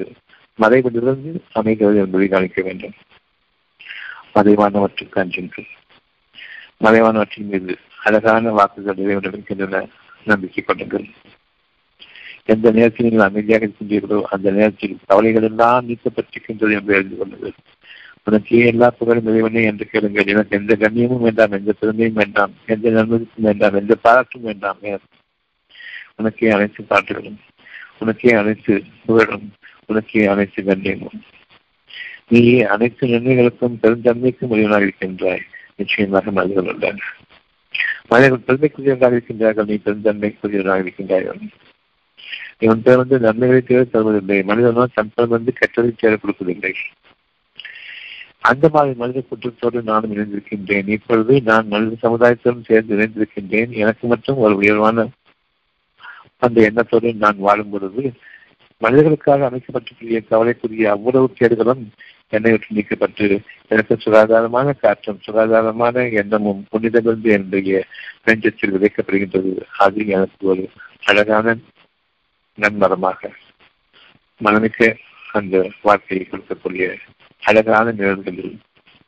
மறைவிலிருந்து அமைகிறது என்பதை கவனிக்க வேண்டும். மறைவானவற்றுக்கு அஞ்சுங்கள் மறைவானவற்றின் மீது அழகான வாக்குகள் இறைவனிருக்கின்றன நம்பிக்கை கொள்ளுங்கள். எந்த நேரத்தில் நீங்கள் அமைதியாக இருக்கின்றீர்களோ அந்த நேரத்தில் கவலைகள் எல்லாம் நீக்கப்பட்டிருக்கின்றது என்று எழுதி கொள்ளுங்கள். உனக்கு எல்லா புகழும் இறைவனே என்று கேளுங்கள். எனக்கு எந்த கண்ணியமும் வேண்டாம் எந்த பெருமையும் வேண்டாம் எந்த நன்மதிப்பும் வேண்டாம் எந்த பாராட்டும் வேண்டாம் உனக்கே அனைத்து பாட்டுகளும் உனக்கே அனைத்து புகழும் உனக்கே அனைத்து நன்மையும் நீயே அனைத்து நன்மைகளுக்கும் பெருந்தன்மைக்கும் உரியவனாக இருக்கின்றாய். நிச்சயமாக மனிதர்கள் உள்ளன மனிதர்கள் பெருமைக்குரியவர்களாக இருக்கின்றார்கள் நீ பெருந்தன்மைக்குரியவனாக இருக்கின்றார்கள் இவன் பேர் வந்து நன்மைகளை தேவை தருவதில்லை. மனிதனோ தன் பேர் வந்து கெட்டதை தேவை கொடுப்பதில்லை. அந்த மாதிரி மனித குற்றத்தோடு நானும் இணைந்திருக்கின்றேன். இப்பொழுது நான் மனித சமுதாயத்திலும் சேர்ந்து இணைந்திருக்கின்றேன். எனக்கு மட்டும் ஒரு உயர்வான அந்த எண்ணத்தோடு நான் வாழும் பொழுது மனிதர்களுக்காக அமைக்கப்பட்டிருக்கிற கவலைக்குரிய அவ்வளவு கேடுகளும் என்னை விட்டு நீக்கப்பட்டு எனக்கு சுகாதாரமான காற்றும் சுகாதாரமான எண்ணமும் புனிதமிருந்து என்னுடைய நெஞ்சத்தில் விதைக்கப்படுகின்றது. அது எனக்கு ஒரு அழகான நன்மரமாக மனமிக்க அந்த வாழ்க்கையை கொடுக்கக்கூடிய அழகான நிழல்களில்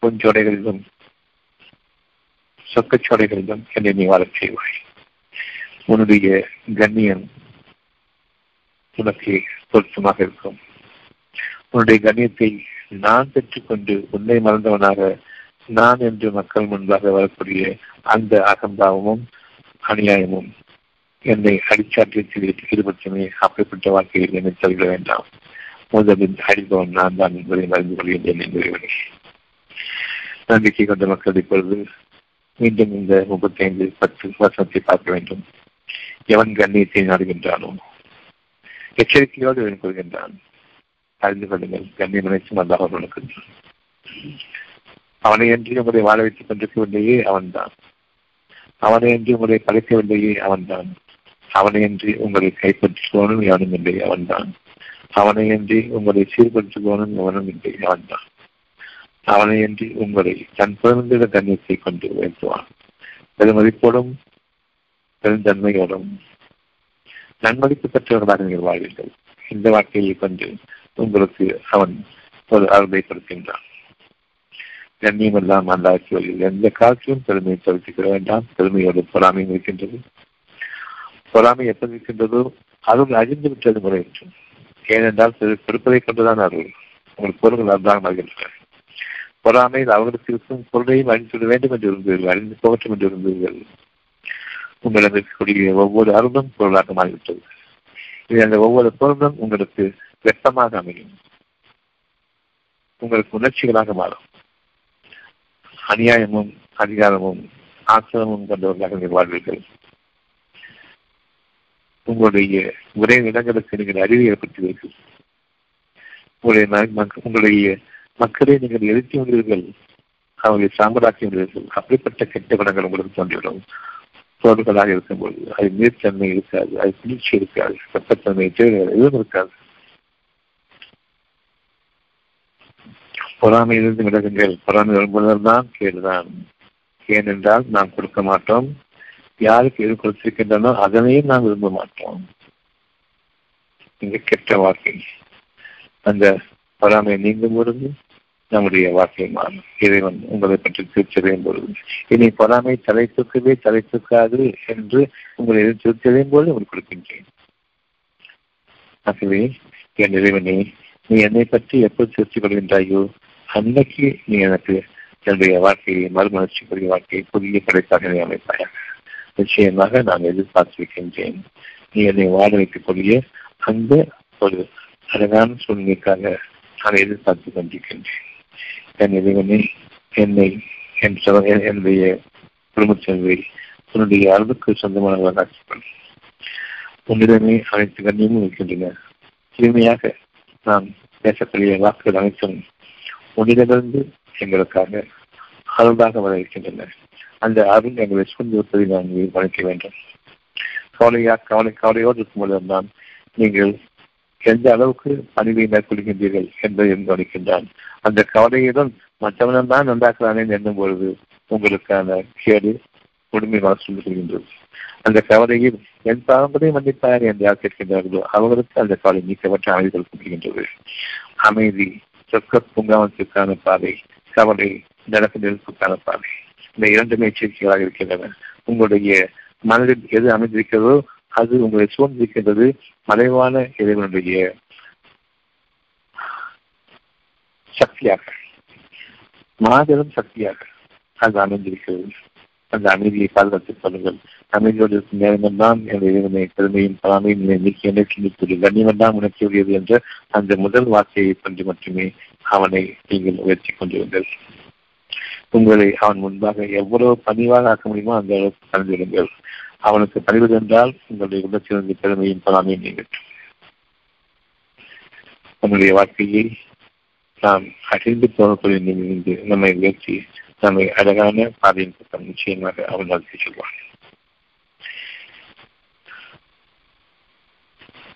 பூஞ்சோடைகளிலும் சொக்கச்சோடைகளிலும் என்னை நீ வாழச் செய்வாய். உன்னுடைய கண்ணியம் உனக்கு பொருத்தமாக இருக்கும். உன்னுடைய கண்ணியத்தை நான் பெற்றுக்கொண்டு உன்னை மறந்தவனாக நான் என்று மக்கள் முன்பாக வரக்கூடிய அந்த அகம்பாவமும் அநியாயமும் என்னை அடிச்சாற்றியத்தில் ஈடுபட்டுமே அப்படிப்பட்ட வாழ்க்கையில் என்னை தவிர வேண்டாம். முதலில் அடிப்பவன் நான் தான் என்பதை மறந்து கொள்கின்றேன் என்பதை நம்பிக்கை கொண்ட மக்கள் இப்பொழுது மீண்டும் இந்த முப்பத்தி ஐந்து பத்து வருஷத்தை பார்க்க வேண்டும். எவன் கண்ணியத்தை நாடுகின்றானோ? எச்சரிக்கையோடு இவன் கொள்கின்றான். அறிந்து கொள்ளுங்கள் கண்ணியம் நினைச்சும் அல்லாஹ் அவர்களுக்கு அவனை என்று உங்களை வாழ வைத்துக் கொண்டிருக்கவில்லையே அவன்தான். அவனை என்று உங்களை படைக்கவில்லையே அவன்தான். அவனை என்று உங்களை கைப்பற்றுவோனும் எவனும் இல்லை அவன்தான். அவனை என்று உங்களை சீர்படுத்துவோனும் எவனும் இல்லை அவன்தான். அவனை என்று உங்களை தன் பிறந்த கண்ணியத்தை கொண்டு உயர்த்துவான். பெருமதிப்போடும் பெருந்தன்மையோடும் நன்மதிப்பு பெற்றவர்களாக நீங்கள் வாழ்வீர்கள். இந்த வாழ்க்கையை கொண்டு உங்களுக்கு அவன் ஒரு அருளை கொடுக்கின்றான். கண்ணியம் எல்லாம் அல்லாக்கி எந்த காட்சியும் பெருமையை தவிர்த்துக்க வேண்டாம். பெருமையோடு பொறாமையும் இருக்கின்றது. பொறாமை எப்படி இருக்கின்றதோ அருள் அறிந்து விட்டது முறை என்றும் ஏனென்றால் கொடுப்பதை கொண்டுதான் அருள். உங்கள் பொருள்கள் அதுதான் வருகின்றன பொறாமையில் அவர்களுக்கு இருக்கும் பொருளையும் அழிந்து வேண்டும் என்று இருந்தீர்கள். அறிந்து போகட்டும் என்று இருந்தீர்கள். உங்களிடம் இருக்கக்கூடிய ஒவ்வொரு அருளும் பொருளாக மாறிவிட்டது. இது அந்த ஒவ்வொரு பொருளும் உங்களுக்கு வெப்பமாக அமையும். உங்களுக்கு உணர்ச்சிகளாக மாறும். அநியாயமும் அதிகாரமும் ஆசிரமும் கொண்டவர்களாக நீங்கள் வாழ்வீர்கள். உங்களுடைய ஒரே இடங்களுக்கு நீங்கள் அறிவு ஏற்படுத்துவீர்கள். உங்களுடைய உங்களுடைய மக்களை நீங்கள் எழுத்தி வந்தீர்கள் அவர்களை சாம்பலாக்கி உள்ளீர்கள் அப்படிப்பட்ட கெட்ட குணங்கள் உங்களுக்கு தோன்றிவிடும். இருக்கும் இருக்கும்போது அது நீர்த்தன்மை இருக்காது அது குளிர்ச்சி இருக்காது வெப்பத்தன்மை தேவைகள் எதுவும் இருக்காது. பொறாமையிலிருந்து விலகுங்கள். பொறாமை வரும்போதுதான் கேடுதான். ஏனென்றால் நாம் கொடுக்க மாட்டோம். யாருக்கு எது கொடுத்திருக்கின்றனோ அதனையும் நாம் விரும்ப மாட்டோம். இந்த கெட்ட வாழ்க்கை அந்த பொறாமை நீங்கும் பொழுது நம்முடைய வாழ்க்கை மாறும். இறைவன் உங்களை பற்றி திருச்சதையும் பொழுது இனி பொறாமை தலை தூக்கவே தலை தூக்காது என்று உங்களை திருச்சதையும் போது உங்களுக்கு கொடுக்கின்றேன். ஆகவே என் இறைவனே நீ என்னை பற்றி எப்போது திருச்சி கொள்கின்றாயோ அன்னைக்கு நீ எனக்கு என்னுடைய வாழ்க்கையை மறுமலர்ச்சிக்குரிய வாழ்க்கையை புதிய படைப்பாக நீ அமைப்பாயாக. நிச்சயமாக நான் எதிர்பார்த்திருக்கின்றேன். நீ என்னை வாழ வைக்கக்கூடிய அந்த ஒரு அழகான சூழ்நிலைக்காக நான் எதிர்பார்த்து கொண்டிருக்கின்றேன். என் இறைவனே என்னை என் என்னுடைய குடும்பத்தினரை உன்னுடைய அருளுக்கு சொந்தமானவர்கள் ஆக்கிக்கொள் உன்னிடமே அனைத்து கண்ணியமும் இருக்கின்றன. தூய்மையாக நாம் பேசக்கூடிய வாக்குகள் அனைத்தும் உன்னிடமிருந்து எங்களுக்காக அருளாக வர இருக்கின்றன அந்த அருள் எங்களை சூழ்ந்து இருப்பதை நான் வணக்க வேண்டும். கவலையா கவலை கவலையோடு இருக்கும்போது நான் நீங்கள் எந்த அளவுக்கு பணிவை மேற்கொள்கின்றீர்கள் என்பதையும் கவனிக்கின்றான். அந்த கவலையுடன் மற்றவனம் தான் நன்றாக்குறானே எண்ணும் பொழுது உங்களுக்கான கேடு முழுமையாக சொல்லிக் கொள்கின்றது அந்த கவலையில் என் பாரம்பரிய மன்னிப்பார் என்று யார் கேட்கின்றார்களோ அவர்களுக்கு அந்த கவலை நீக்கப்பட்டு அமைதி கொடுக்கப்படுகின்றது அமைதி சொக்க பூங்காவனத்திற்கான பாதை கவலை நடப்பு நெருப்புக்கான பாதை இந்த இரண்டுமே எச்சரிக்கைகளாக இருக்கின்றன. உங்களுடைய மனதில் எது அமைந்திருக்கிறதோ அது உங்களை சூழ்ந்திருக்கின்றது மறைவான இறைவனுடைய சக்தியாக மாபெரும் சக்தியாக அது அமைந்திருக்கிறது. அந்த அமைதியை பாதுகாத்துக் கொள்ளுங்கள். அமைதியோடு இருக்கும் நேரங்கள் தான் என் இறைவனை பெருமையும் பலாமையும் நீக்கி எனக்கு நீக்குவது கண்ணியமெல்லாம் உணர்ச்சியுடையது என்ற அந்த முதல் வார்த்தையை கொண்டு மட்டுமே அவனை நீங்கள் உயர்த்தி கொண்டிருங்கள். உங்களை அவன் முன்பாக எவ்வளவு பணிவாக ஆக்க முடியுமோ அந்த அளவுக்கு கலந்துவிடுங்கள் அவனுக்கு பணிவது என்றால் உங்களுடைய உள்ளத்திலிருந்து பெருமையும் பலாமையும் நீங்கள் நம்முடைய வாழ்க்கையை நாம் அழிந்து போகக்கூடிய நிமிர்ந்து நம்மை உயர்த்தி நம்மை அழகான பாதையின் பக்கம் நிச்சயமாக அவன் நடத்தி செல்வான்.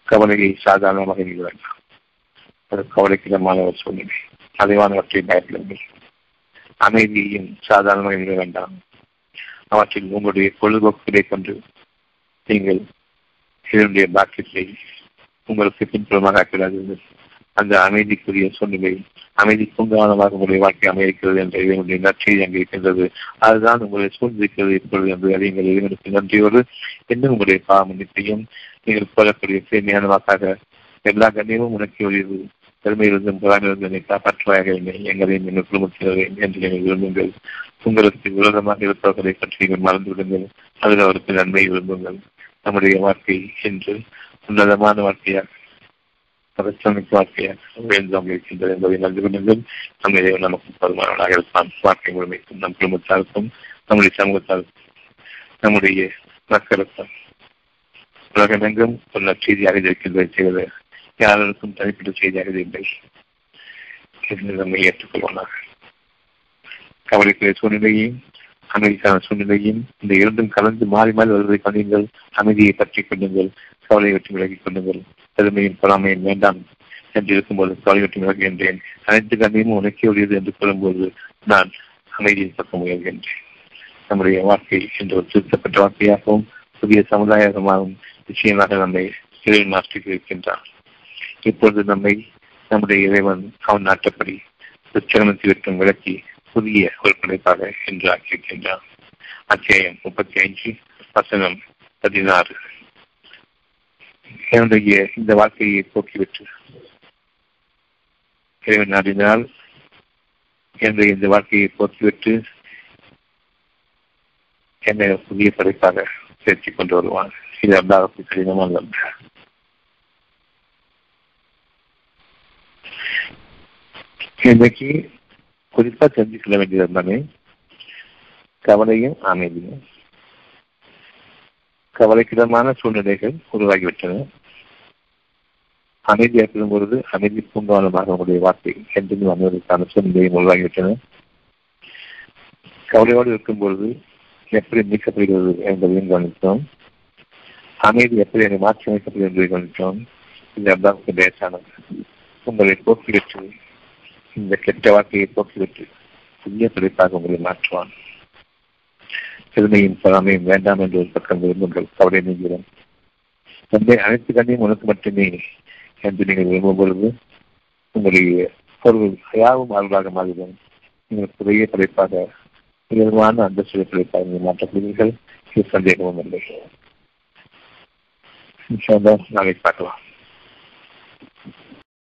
கவலையை சாதாரணமாக நீங்கள் வேண்டாம். அது கவலைக்கிடமான ஒரு சூழ்நிலை. அதைவானவற்றை பயப்படுங்கள். அமைதியையும் சாதாரணமாக நிகழ வேண்டாம். அவற்றில் உங்களுடைய பொழுதுபோக்குகளை கொண்டு நீங்கள் இதனுடைய பாக்கியத்தை உங்களுக்கு பின்புறமாக ஆக்கிறார்கள் அந்த அமைதிக்குரிய சூழ்நிலை அமைதி பூங்காவனமாக உங்களுடைய வாழ்க்கை அமைக்கிறது என்ற இதனுடைய நற்செய்தி அங்கே இருக்கின்றது. அதுதான் உங்களை சூழ்ந்திருக்கிறது இப்பொழுது என்று அறியுங்கள். இறைவனுக்கு நன்றியோடு இன்னும் உங்களுடைய பாவமன்னிப்பையும் நீங்கள் போலக்கூடிய தூய்மையான எல்லா கண்ணியமும் உனக்கு உரியது பெருமையிலிருந்தும் பொறாமையிலிருந்து என்னை காப்பாற்றுவாயாக என்னை எங்களையும் எங்கள் குடும்பத்தினரையும் என்று நீங்கள் விரும்புங்கள். உங்களுக்கு விரோதமாக இருப்பவர்களை பற்றி நீங்கள் மறந்து விடுங்கள். அதில் அவருக்கு நன்மை விரும்புங்கள். நம்முடைய வாழ்க்கை என்று உன்னதமான வாழ்க்கையாக பரிசமிக்க வாழ்க்கையாக உயர்ந்தவங்க இருக்கின்றது என்பதை நன்றி கொள்ளுங்கள் நம்ம இதை நமக்கு பருமானவனாக இருப்பான். வாழ்க்கை முழுமைக்கும் நம் குடும்பத்தாருக்கும் நம்முடைய சமூகத்தாருக்கும் நம்முடைய மக்களுக்கும். உலகமெங்கும் ஒரு நற்செய்தியாக இருக்கின்றது செய்வது. யாருக்கும் தனிப்பட்ட செய்தியாக இல்லை. என்று நம்மை ஏற்றுக்கொள்வானாக. கவலைக்குரிய சூழ்நிலையையும் அமைதிக்கான சூழ்நிலையும் இந்த இரண்டும் கலந்து மாறி மாறி வருவதை கவனியுங்கள் அமைதியை பற்றி கொள்ளுங்கள். கவலை வெற்றி விலகிக் கொள்ளுங்கள். பெருமையும் பொறாமையும் வேண்டாம் என்று இருக்கும்போது கவலை வெற்றி விலகுகின்றேன் அனைத்து கண்ணையும் உனக்கே உடையது என்று கூறும்போது நான் அமைதியை பக்கம் முயல்கின்றேன். நம்முடைய வாழ்க்கை என்ற ஒரு திருத்தப்பட்ட வாழ்க்கையாகவும் புதிய சமுதாயமாகவும் நிச்சயமாக நம்மை இறைவன் மாற்றிக் இருக்கின்றான் இப்பொழுது நம்மை நம்முடைய இறைவன் அவன் நாட்டப்படி உச்சரணத்தை விட்டும் விளக்கி புதிய ஒரு படைப்பாக என்று ஆக்கியிருக்கின்றார் அத்தியாயம் முப்பத்தி ஐந்து வசனம் பதினாறு. என்னுடைய இந்த வாழ்க்கையை போக்கிவிட்டு இறைவன் அறிந்தால் என்னுடைய இந்த வாழ்க்கையை போக்கிவிட்டு என்னை புதிய படைப்பாக சேர்த்துக் கொண்டு வருவான். இது அல்லாவுக்கு கடினமான இன்னைக்கு குறிப்பா தெரிஞ்சுக்கொள்ள வேண்டியது தானே கவலையும் அமைதியும் கவலைக்கிடமான சூழ்நிலைகள் உருவாகிவிட்டன. அமைதி ஏற்படும் பொழுது அமைதி பூங்காவனமாக உங்களுடைய வார்த்தை என்றும் அமைவதற்கான சூழ்நிலையும் உருவாகிவிட்டன. கவலையோடு இருக்கும் பொழுது எப்படி நீக்கப்படுகிறது என்பதையும் கவனித்தோம். அமைதி எப்படி என்னை மாற்றி அமைக்கப்படுகிறது என்பதை கவனித்தோம். இந்த அல்லாவுக்கு லேசானது. உங்களை போக்கிவிட்டு இந்த கெட்ட வாழ்க்கையை போக்கிவிட்டு புதிய பிழைப்பாக உங்களை மாற்றுவான். பெருமையும் பொறாமையும் வேண்டாம் என்று ஒரு பக்கம் விரும்புங்கள் கவலை நீங்கிறோம் தந்தை அனைத்து கண்ணையும் உனக்கு மட்டுமே என்று நீங்கள் விரும்பும் பொழுது உங்களுடைய பொருள் யாவும் அருளாக மாறிடும் நீங்கள் புதிய படைப்பாக உயர்வான அந்தஸ்து படைப்பாக நீங்கள் மாற்றப்படுவீர்கள். இது சந்தேகமும் இல்லை. நாளை பார்க்கலாம்.